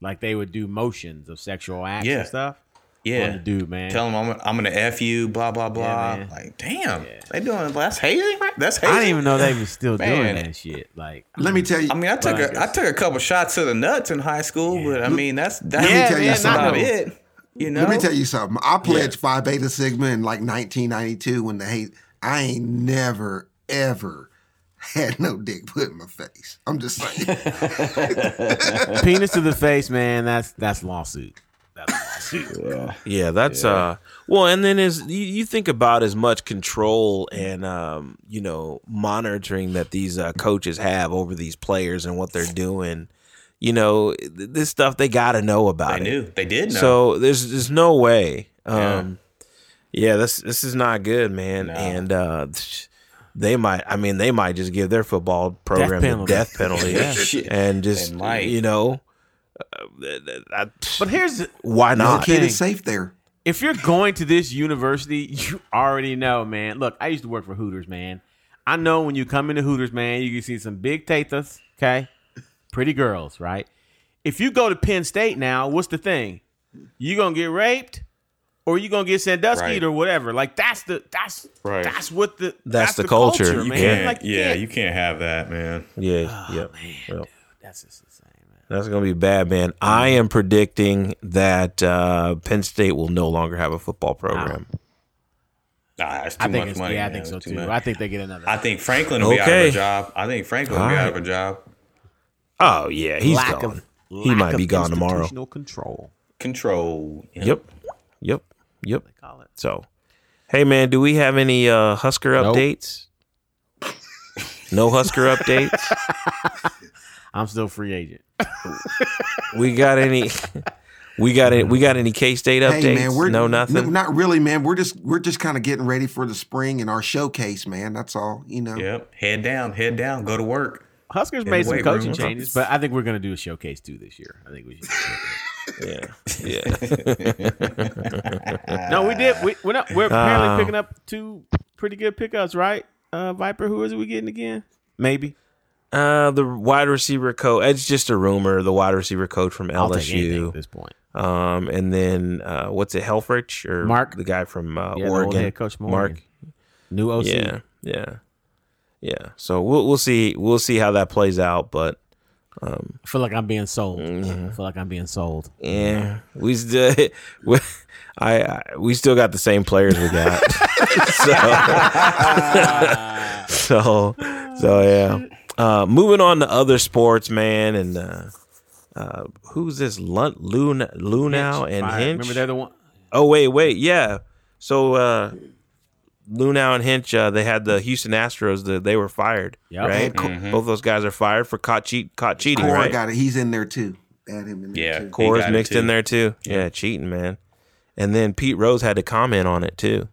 like they would do motions of sexual acts and stuff. Yeah On the dude, man. tell him I'm, gonna- I'm gonna f you blah blah blah man. like damn they doing that's hazing right that's hazing I didn't even know they was still Man. doing that shit. Like, Let me mm. tell you. I mean, I took But I a I guess- took a couple shots to the nuts in high school, but I mean that's that's, Let me tell you that's something. about it. You know, Let me tell you something. I pledged Phi Beta Sigma in like 1992 when the hate. I ain't never ever had no dick put in my face. I'm just saying. penis to the face, man. That's that's lawsuit. That's lawsuit. Yeah, that's uh well, and then as you, you think about as much control and um you know monitoring that these uh, coaches have over these players and what they're doing, you know th- this stuff they got to know about they it. knew they did know. So there's there's no way. Yeah. Um yeah, this this is not good, man. No. And uh they might I mean they might just give their football program penalty. the death penalty Yeah. And just They might. you know uh, th- th- that- But here's the, why the not? kid thing. is safe there. if you're going to this university, you already know, man. Look, I used to work for Hooters, man. I know when you come into Hooters, man, you can see some big tatas, okay? Pretty girls, right? If you go to Penn State now, what's the thing? You gonna get raped, or you gonna get Sandusky Right. or whatever? Like that's the that's Right. that's what the That's the culture. You man. can't- Like yeah, you can't have that, man. Yeah, yep. man, yep. dude, that's just insane, man. That's gonna be bad, man. I am predicting that uh, Penn State will no longer have a football program. Nah, that's too I think much it's, money. yeah, I think so That's too. I think they get another. I think Franklin will be out of a job. I think Franklin will be All out of a job. Oh yeah, he's lack gone. of he might be gone tomorrow. institutional Control. Control. you know? Yep, yep, yep. They call it. So, hey man, do we have any uh, Husker Nope. updates? No Husker updates. I'm still free agent. We got any? We got any? We got any K State updates? Hey man, we're no nothing. n- not really, man. We're just we're just kind of getting ready for the spring and our showcase, man. That's all, you know. Yep. Head down, head down, go to work. Huskers In made some coaching room. changes, but I think we're going to do a showcase too this year. I think we should. yeah, yeah. no, we did. We, we're not. We're apparently Uh, picking up two pretty good pickups, right? Uh, Viper, who is it we getting again? Maybe. Uh, the wide receiver coach. It's just a rumor. The wide receiver coach from LSU at this point. Um, and then uh, what's it, Helfrich or Mark? the guy from uh, Yeah, Oregon, coach from Mark. New OC. Yeah, yeah, yeah. So we'll we'll see we'll see how that plays out, but um, I feel like I'm being sold. Mm-hmm. I feel like I'm being sold. yeah, we still we, I, I we still got the same players we got. so, so so yeah. Uh, moving on to other sports, man, and uh, uh, who's this? Lun- Luna, Luhnow Hinch, and fire. Hinch. Remember they're the one. Oh wait, wait, yeah. So uh Luhnow and Hinch, uh, they had the Houston Astros. The, they were fired, Yep. right? Mhm. Both those guys are fired for caught cheat, caught cheating, Cora right? got it. He's in there too. Add him in there Yeah. too. He Cora's got it mixed in there too. Yeah. cheating, man. And then Pete Rose had to comment on it too.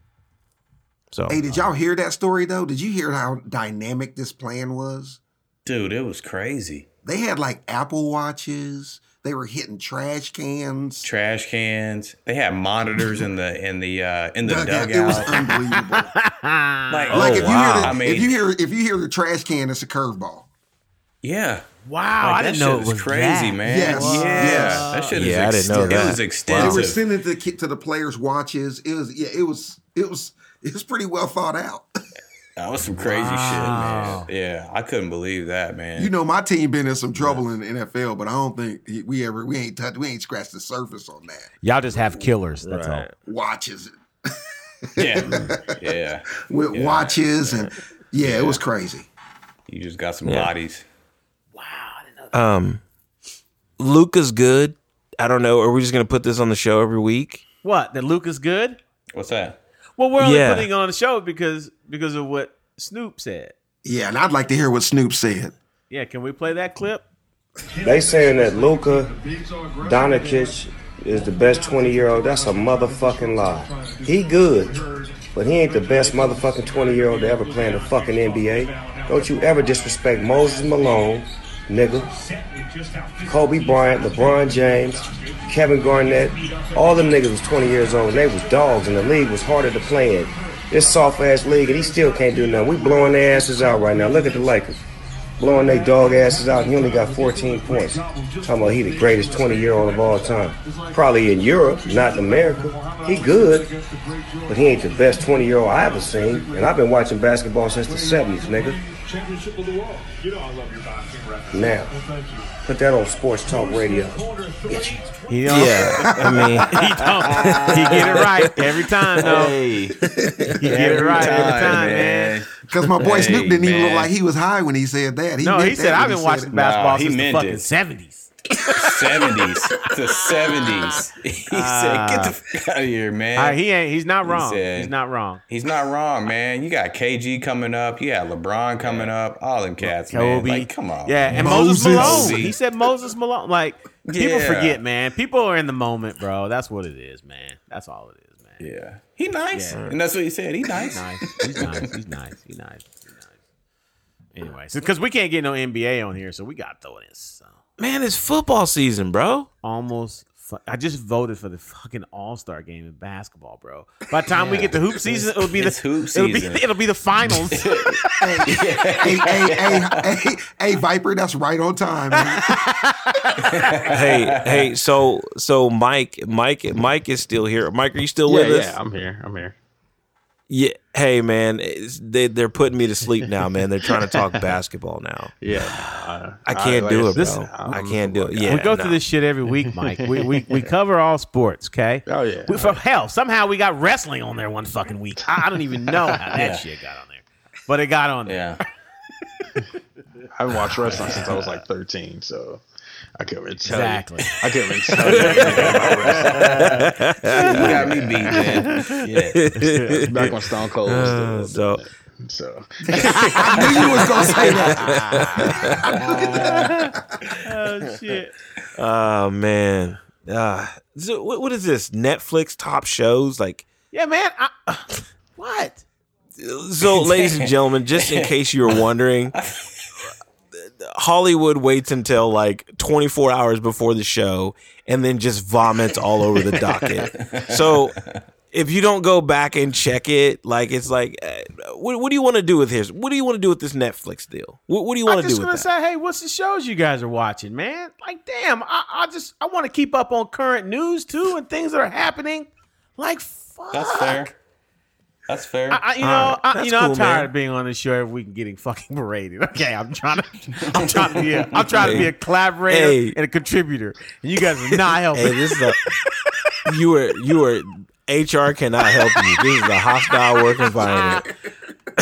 So Hey, did y'all hear that story though? Did you hear how dynamic this plan was? Dude, it was crazy. They had like Apple watches. They were hitting trash cans. Trash cans. They had monitors in the in the uh in the Dugout. dugout. It was unbelievable. like, Oh, like if you wow. hear the, I mean- if you hear if you hear the trash can, it's a curveball. yeah. Wow, Like, I didn't know it was was crazy, that. man. Yes, Yeah, yes. that shit is. Yeah, I didn't know It that. was They were sending the ki- to the players' watches. It was yeah. It was it was it was pretty well thought out. That was some crazy Wow. shit, man. Yeah, I couldn't believe that, man. You know, my team been in some trouble in the NFL, but I don't think we ever we ain't touched we ain't scratched the surface on that. Y'all just have killers. That's Right. Watches yeah, yeah. with Yeah. watches and yeah, it was crazy. You just got some Yeah. bodies. um Luka's good. I don't know. Are we just gonna put this on the show every week? What? That Luke is good? What's that? Well, we're only Yeah. putting it on the show because because of what Snoop said. Yeah, and I'd like to hear what Snoop said. Yeah, can we play that clip? They saying that Luka Doncic is the best 20 year old. That's a motherfucking lie. He good, but he ain't the best motherfucking 20 year old to ever play in the fucking NBA. Don't you ever disrespect Moses Malone, nigga. Kobe Bryant, LeBron James, Kevin Garnett. All them niggas was 20 years old. and They was dogs, and the league was harder to play in. This soft ass league, and he still can't do nothing. We blowing their asses out right now. Look at the Lakers blowing their dog asses out. He only got 14 points. Talking about he the greatest 20 year old of all time. Probably in Europe, not in America. He good, but he ain't the best 20 year old I ever seen. And I've been watching basketball since the 70s, nigga. Now, well, thank you. Don't all love your boxing rights. Now, thank you put that on Sports Talk Radio. He don't, Yeah. I mean he don't. He get it right every time, though. Hey, He get it right every time, man. Because my boy Hey, Snoop didn't even look like he was high when he said that. He No, he that said I've been watching it. basketball Nah, he since the fucking it. seventies. Seventies, the seventies. He said, "Get the ah. fuck out of here, man." Ah, he ain't. He's not wrong. said- he's not wrong. He's not wrong, man. You got KG coming up. You got LeBron coming up. All them cats, man. Like, come on. Yeah, man. and Moses, Moses. Malone. He said Moses Malone. Like people Yeah. forget, man. People are in the moment, bro. That's what it is, man. That's all it is, man. Yeah, he nice, Yeah. and that's what he said. He nice. Nice. He's nice. He's nice. He's nice. He's nice. Anyway, so because we can't get no NBA on here, so we got to throw this. So. Man, it's football season, bro. Almost. fu- I just voted for the fucking All Star game in basketball, bro. By the time we get to hoop season, it'll be the It's hoop It'll be, season. it'll be the finals. hey, hey, hey, hey, hey, Viper, that's right on time. Man. hey, hey, so so Mike, Mike, Mike is still here. Mike, are you still Yeah, with us? yeah, I'm here. I'm here. Yeah. Hey, man, they they're putting me to sleep now, man. They're trying to talk basketball now. Yeah, uh, I can't like do I it, bro. said, I I'm- can't do it. Yeah, we go no. through this shit every week, Mike. We we, we cover all sports, okay? Oh yeah. We, for hell, somehow we got wrestling on there one fucking week. I, I don't even know how that Yeah. shit got on there, but it got on there. Yeah, I haven't watched wrestling since I was like 13, so I couldn't really tell Exactly. you. I couldn't really tell you anything about wrestling. you got me beat, man. Yeah, Back when Stone Cold was Uh, so So I knew you was gonna say that. oh shit. Oh man. Uh, so what, what is this? Netflix top shows? Like, Yeah, man. I, what? so, ladies and gentlemen, just in case you were wondering, Hollywood waits until like 24 hours before the show and then just vomits all over the docket. So, if you don't go back and check it, like it's like, uh, what, what do you want to do with his? What do you want to do with this Netflix deal? What, what do you want I'm to do just with gonna that? say, hey, what's the shows you guys are watching, man? Like, damn, I, I just I want to keep up on current news too and things that are happening. Like, fuck. That's fair. That's fair. I, I- you know, All right. I, That's you know, I'm tired man. of being on this show every week and getting fucking berated. Okay, I'm trying to, I'm trying to be, a, I'm trying to be a collaborator Hey. and a contributor, and you guys are not helping. Hey, this is a you are, you were HR cannot help you. This is a hostile work environment.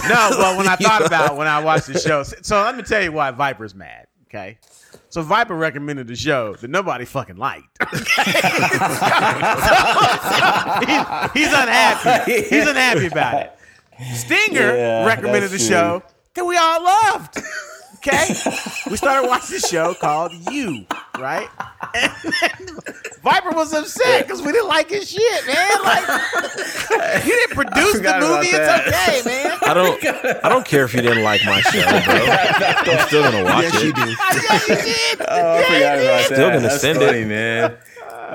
no, but when I thought about it, when I watched the show, so let me tell you why Viper's mad. Okay, so Viper recommended the show that nobody fucking liked. he's, he's unhappy. He's unhappy about it. Stinger Yeah, recommended the show that we all loved. Okay, we started watching a show called You, right? And then Viper was upset because we didn't like his shit, man. Like, you didn't produce the movie. It's that. okay, man. I don't I don't care if you didn't like my show, bro. I'm still gonna watch Yes, it. you do. oh, I forgot about that. Still gonna That's send funny, it. man.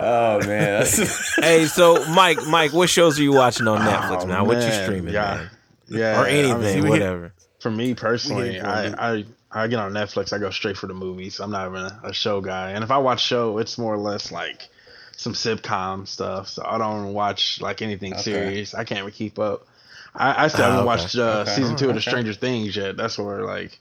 Oh man, Hey, so Mike, Mike, what shows are you watching on oh, Netflix Oh, now? What you streaming, yeah. man? yeah, Or I mean, anything, we- whatever. For me personally, I, it for a I, I I get on Netflix. I go straight for the movies. I'm not even a, a show guy. And if I watch show, it's more or less like some sitcom stuff. So I don't watch like anything Okay. serious. I can't even keep up. I, I still Oh, haven't okay. watched uh, Okay. season two of the Okay. Stranger Things yet. That's where like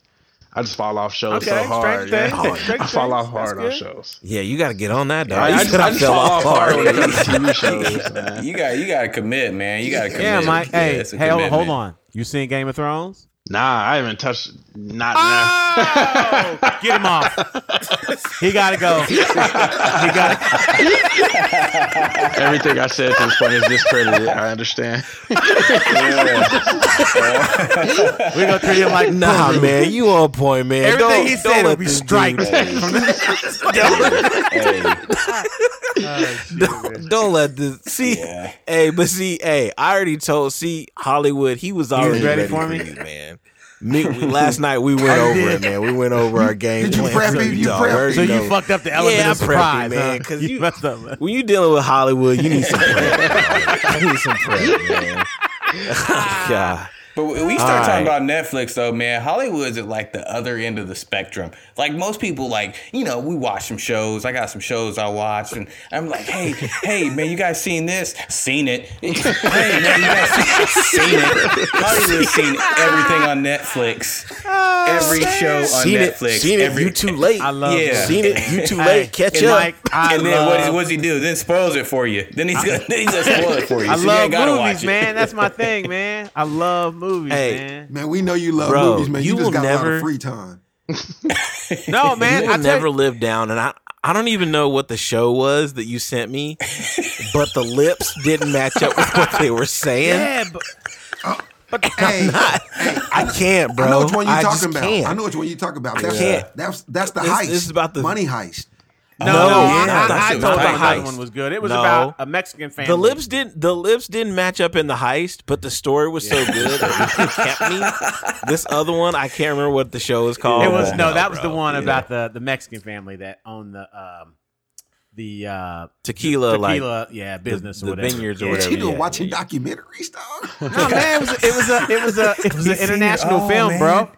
I just fall off shows Okay, so hard. Yeah. Things, Stranger I fall Things, off that's hard on good. shows. Yeah, you got to get on that, dog. I, You I, just, I just fall off hard when it comes to hard. TV shows, man. you got you got to commit, man. You got to commit. Yeah, Mike. Hey, hey, hold, hold on. You seen Game of Thrones? Nah, I haven't touched not Oh, get him off. He gotta go. He got. Everything I said to this point is discredited. I understand. We gonna treat him like Nah, Peru. man, you on point, man. Everything don't, he don't said let will be this dude- strikes. Hey, Don't let this see. Yeah. Hey, but see, hey, I already told. See, Hollywood, he was already ready ready, for for me? you, man. Me, last night we went over it, man. We went over our game Did you plan. prep so him? You dog, prepped So you know. fucked up the element Yeah, of surprise, you, man, huh? 'cause you you- messed up. Man. When you dealing with Hollywood, you need some prep. you need some prep, man. God. But when we All start talking right. about Netflix, though, man, Hollywood's at like the other end of the spectrum. Like most people, like you know, we watch some shows. I got some shows I watch, and I'm like, hey, hey, man, you guys seen this? Seen it? hey, man, you guys seen it? Hollywood's seen everything on Netflix. Oh, every show on Seen it, Netflix. seen it. every, You too late. I love Yeah. Seen it. You too Hey, late. Catch and up. Mike, I and then what, love, does- what does he do? Then spoils it for you. Then he's gonna, then he's gonna spoil it for you. I so love ain't gotta movies, watch it. man. That's my thing, man. I love movies, Hey. man. Man, we know you love Bro, movies, man. You, you just will got a lot never- of free time. No, man. you I will tell never you- live down, and I I don't even know what the show was that you sent me, but the lips didn't match up with what they were saying. Yeah, but uh, Hey, I can't, bro. I know which one you're I talking about. Can't. I know which one you're talking about. That's, can't. that's that's the This- heist. this is about the- money heist. No, No, no, yeah, I, I, I it. told Not the another heist. one was good. It was No. about a Mexican family. The lips didn't. The lips didn't match up in the heist, but the story was so good that it kept me. This other one, I can't remember what the show is called. It was but no, that was bro. the one Yeah. about the the Mexican family that owned the um the uh tequila, like tequila, yeah, business the or whatever. vineyards or Yeah. whatever. You yeah. watching documentaries, dog? No, man, it was it was a it was a it was an international all, film, man. bro.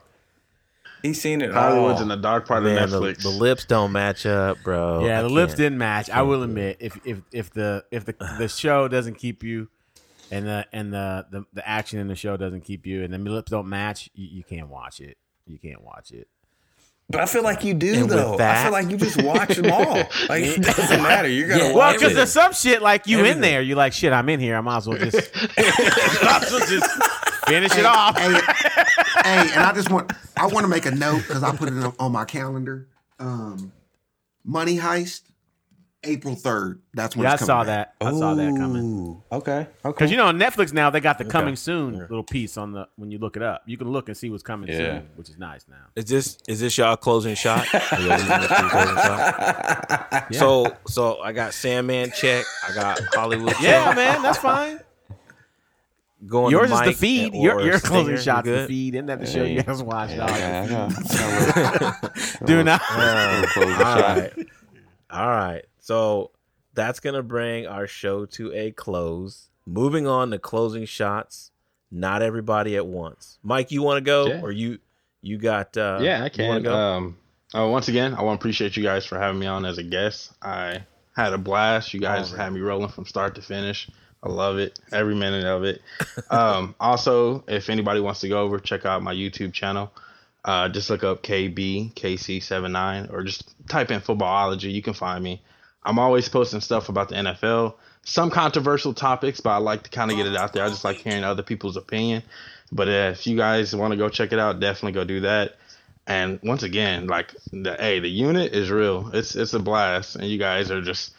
He's seen it. Hollywood's all. in the dark part Man, of the, Netflix. the lips don't match up, bro. Yeah, I the lips can't. didn't match. I will admit, if if if the if the the show doesn't keep you, and the and the the, the action in the show doesn't keep you, and the lips don't match, you, you can't watch it. You can't watch it. But I feel like you do And with though. I feel like you just watch them all. Like it doesn't matter. You're gonna Yeah. watch Well, because there's some shit like you in there. You're like shit. I'm in here. I might as well just, might as well just finish it off. hey, hey, and I just want I want to make a note because I put it on, on my calendar. Um, money heist. April third. That's when Yeah, I it's saw out. that. I saw that coming. Okay. Okay. Because you know on Netflix now they got the Okay. coming soon little piece on the when you look it up. You can look and see what's coming Yeah. soon, which is nice now. Is this is this y'all closing shot? Are y'all leaving this to the closing shot? Yeah. So so I got Sandman check. I got Hollywood. Yeah, check. man, that's fine. Going Yours to is the feed. Your or your closing you shots the feed. Isn't that the show you guys watch? Yeah, dog? I I got- Do not. Uh, Closing all shot. right. All right. So that's gonna bring our show to a close. Moving on to closing shots. Not everybody at once. Mike, you want to go, Yeah. or you you got? Uh, yeah, I can. go? Um, uh, once again, I want to appreciate you guys for having me on as a guest. I had a blast. You guys had me rolling from start to finish. I love it, every minute of it. um, also, if anybody wants to go over, check out my YouTube channel. Uh, just look up KB KC79 or just type in footballology. You can find me. I'm always posting stuff about the NFL, some controversial topics, but I like to kind of get it out there. I just like hearing other people's opinion. But uh, if you guys want to go check it out, definitely go do that. And once again, like the hey, the unit is real. It's it's a blast, and you guys are just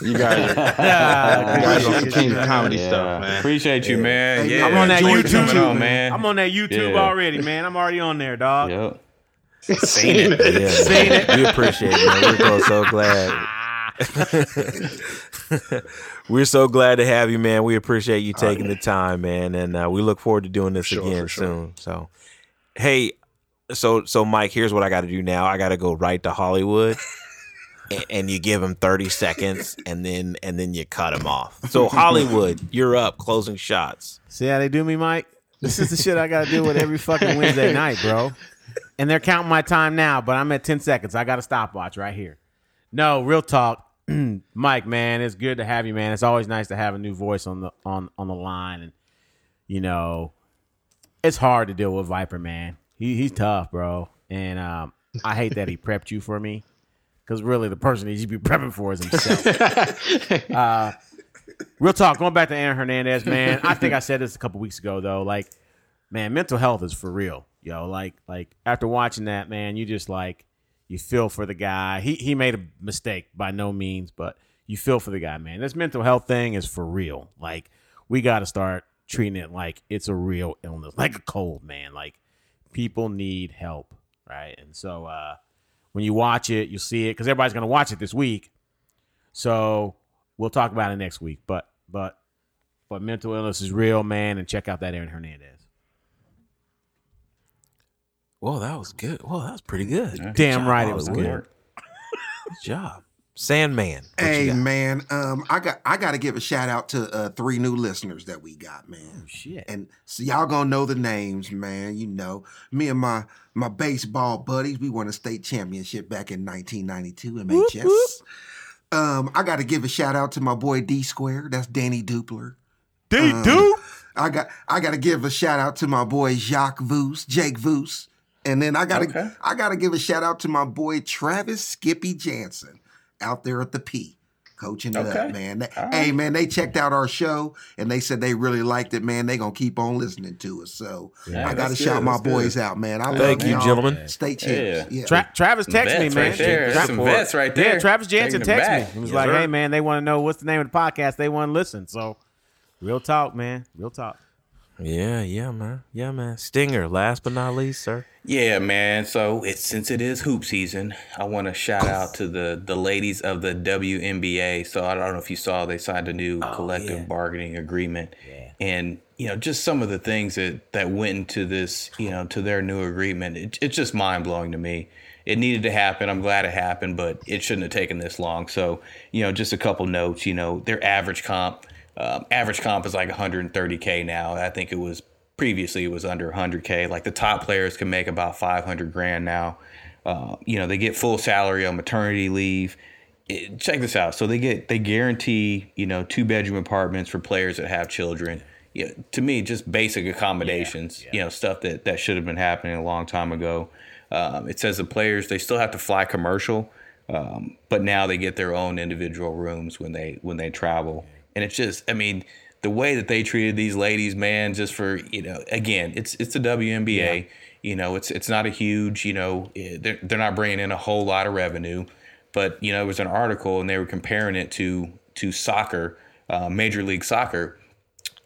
you guys are you guys on some king of comedy Yeah. stuff, man. Appreciate you, man. Hey, Yeah, I'm on that enjoy YouTube, on, man. I'm on that YouTube Yeah. already, man. I'm already on there, dog. Yep. Seen it. Yeah, Seen it. We appreciate it. Man. We're so glad. We're so glad to have you, man. We appreciate you taking the time, man, and uh, we look forward to doing this Sure, again sure. soon. So, hey, so so Mike, here's what I got to do now. I got to go right to Hollywood, and, and you give him 30 seconds, and then and then you cut him off. So Hollywood, you're up. Closing shots. See how they do me, Mike? This is the shit I gotta deal with every fucking Wednesday night, bro. And they're counting my time now, but I'm at 10 seconds. I got a stopwatch right here. No, real talk. Mike, man, it's good to have you, man. It's always nice to have a new voice on the on on the line. And you know, it's hard to deal with Viper, man. He he's tough, bro. And um, I hate that he prepped you for me. Because really the person he should be prepping for is himself. uh, Real talk, going back to Aaron Hernandez, man. I think I said this a couple weeks ago though. Like, man, mental health is for real, yo. Like, like after watching that, man, you just like you feel for the guy. He he made a mistake by no means, but you feel for the guy, man. This mental health thing is for real. Like, we got to start treating it like it's a real illness, like a cold, man. Like, people need help, right? And so, uh, when you watch it, you'll see it because everybody's gonna watch it this week. So we'll talk about it next week. But but but mental illness is real, man, and check out that Aaron Hernandez. Whoa, that was good. Whoa, that was pretty good. Damn right it was good. good. Good job, Sandman. Hey man, um, I got I got to give a shout out to uh, three new listeners that we got, man. Oh, Shit. And so y'all gonna know the names, man. You know, me and my my baseball buddies, we won a state championship back in 1992 MHS. Um, I got to give a shout out to my boy D Square. That's Danny Dupler. D Um, Dupe. I got I got to give a shout out to my boy Jacques Voos, Jake Voos, and then I got to Okay. I got to give a shout out to my boy Travis Skippy Jansen out there at the P. Coaching it Okay. up, man. They- All Hey, man, they checked out our show and they said they really liked it, man. They gonna keep on listening to us. So Yeah, I got to that's shout my good. boys out, man. I Thank love you, y'all. gentlemen. State champs. Yeah. Yeah. Tra- Travis texted me, man. right there. Tra- Some vets right there. Yeah, Travis Jansen Taking texted me. He was Yes, like, sir. "Hey, man, they want to know what's the name of the podcast. They want to listen." So, real talk, man. Real talk. Yeah, yeah, man. Yeah, man. Stinger, last but not least, sir. Yeah, man. So it's since it is hoop season, I want to shout out to the the ladies of the WNBA. So I don't know if you saw they signed a new oh, collective bargaining agreement, Yeah. and you know just some of the things that that went into this, you know, to their new agreement. It, it's just mind blowing to me. It needed to happen. I'm glad it happened, but it shouldn't have taken this long. So you know, just a couple notes. You know, their average comp, um, average comp is like 130k now. I think it was previously it was under 100k like the top players can make about 500 grand now. Uh, you know they get full salary on maternity leave. It- check this out. So they get they guarantee you know two bedroom apartments for players that have children. Yeah, to me just basic accommodations Yeah. you know stuff that that should have been happening a long time ago. Um, it says the players they still have to fly commercial um, but now they get their own individual rooms when they when they travel and it's just i mean the way that they treated these ladies man just for you know again it's it's the WNBA you know it's it's not a huge you know eh, they're, they're not bringing in a whole lot of revenue. But you know, it was an article and they were comparing it to to soccer, uh, Major League Soccer,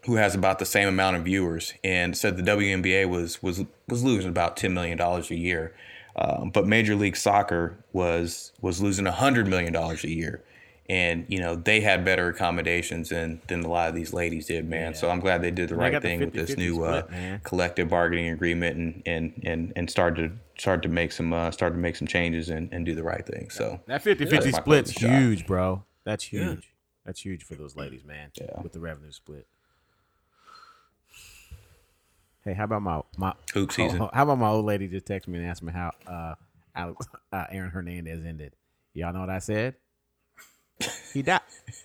who has about the same amount of viewers, and said the WNBA was was was losing about ten million dollars a year, um, but Major League Soccer was was losing hundred million dollars a year, and you know they had better accommodations than than a lot of these ladies did, man. So I'm glad they did the They right got the thing with this new uh, split, man. collective bargaining agreement and and and and started to start to make some uh, start to make some changes and, and do the right thing. So That 50 that's 50 my split's huge, bro. That's Yeah. huge. That's huge for those ladies, man. Yeah. With the revenue split. Hey, how about my my Hoop season. oh, how about my old lady just text me and asked me how uh, Alex, uh Aaron Hernandez ended? Y'all know what I said? He died.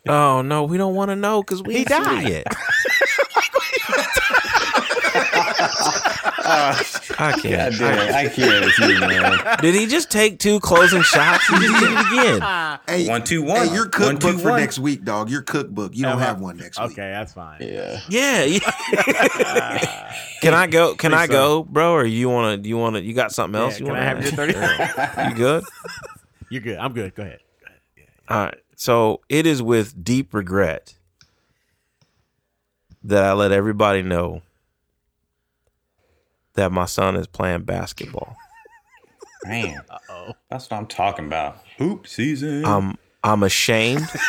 Oh no, we don't want to know because we He ain't died. yet. I can't. God damn, I can't with you, man. Did he just take two closing shots? He just did it again. Hey, One, two, one. Hey, your One, cookbook two, for one. next week, dog. Your cookbook. You don't uh-huh. have one next week. Okay, that's fine. Yeah. Yeah. yeah. can I go? Can I Please, go, bro? Or you want to? You want to? You got something else? Yeah, you can I want have your 30? You good? You're good. I'm good. Go ahead. All right. So it is with deep regret that I let everybody know that my son is playing basketball. Man, uh-oh. that's what I'm talking about. Hoop season. I'm I'm ashamed.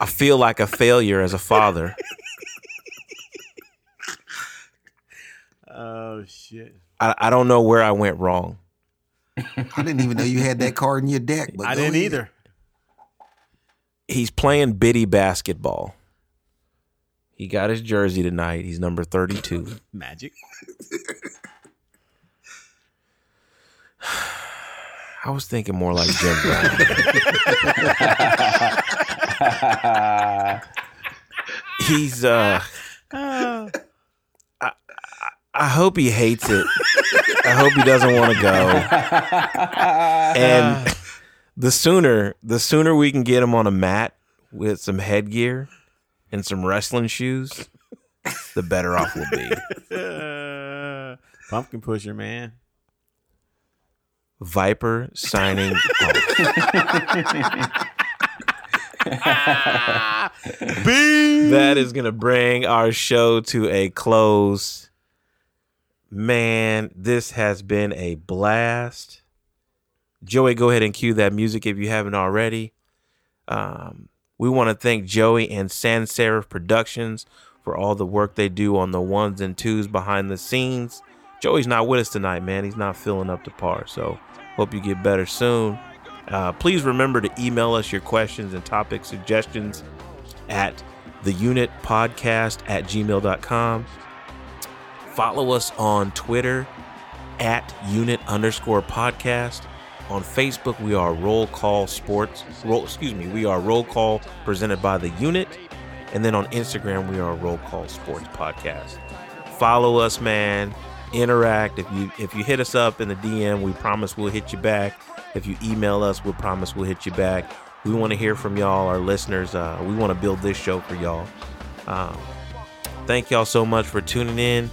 I feel like a failure as a father. Oh shit. I, I don't know where I went wrong. I didn't even know you had that card in your deck. But I didn't ahead. either. He's playing bitty basketball. He got his jersey tonight. He's number 32. Magic. I was thinking more like Jim Brown. He's uh I, I, I hope he hates it. I hope he doesn't want to go. And the sooner the sooner we can get him on a mat with some headgear and some wrestling shoes, the better off we'll be. Pumpkin pusher, man. Viper signing that is going to bring our show to a close. Man, this has been a blast. Joey, go ahead and cue that music if you haven't already. Um, we want to thank Joey and Sans Serif Productions for all the work they do on the ones and twos behind the scenes. Joey's not with us tonight, man. He's not filling up to par. So hope you get better soon. Uh, please remember to email us your questions and topic suggestions at the unit podcast at gmail.com. Follow us on Twitter at unit underscore podcast. On Facebook, we are Roll Call Sports. Roll, excuse me, we are Roll Call presented by the unit. And then on Instagram, we are Roll Call Sports Podcast. Follow us, man. Interact. If you if you hit us up in the DM, we promise we'll hit you back. If you email us, we promise we'll hit you back. We want to hear from y'all, our listeners. Uh, we want to build this show for y'all. Um, thank y'all so much for tuning in.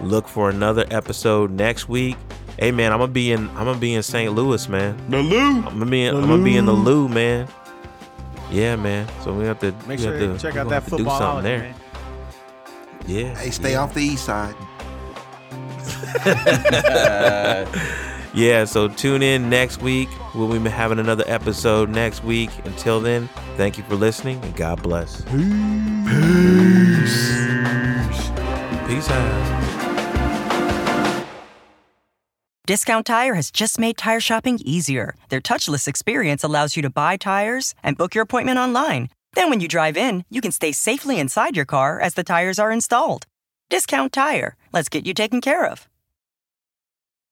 Look for another episode next week. Hey man, I'm gonna be in I'm gonna be in St. Louis, man. The Lou. I'm gonna be in, I'm gonna be in the Lou, man. Yeah, man. So we have to Make sure to, check out gonna that have to do football something holiday, there. man. Yeah. Hey, stay yeah. off the east side. Yeah, so tune in next week. We'll be having another episode next week. Until then, thank you for listening and God bless. Peace. Peace. Peace out. Discount Tire has just made tire shopping easier. Their touchless experience allows you to buy tires and book your appointment online. Then, when you drive in, you can stay safely inside your car as the tires are installed. Discount Tire. Let's get you taken care of.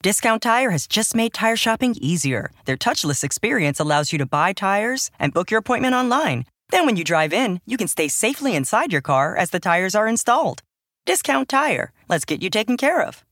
Discount Tire has just made tire shopping easier. Their touchless experience allows you to buy tires and book your appointment online. Then, when you drive in, you can stay safely inside your car as the tires are installed. Discount Tire. Let's get you taken care of.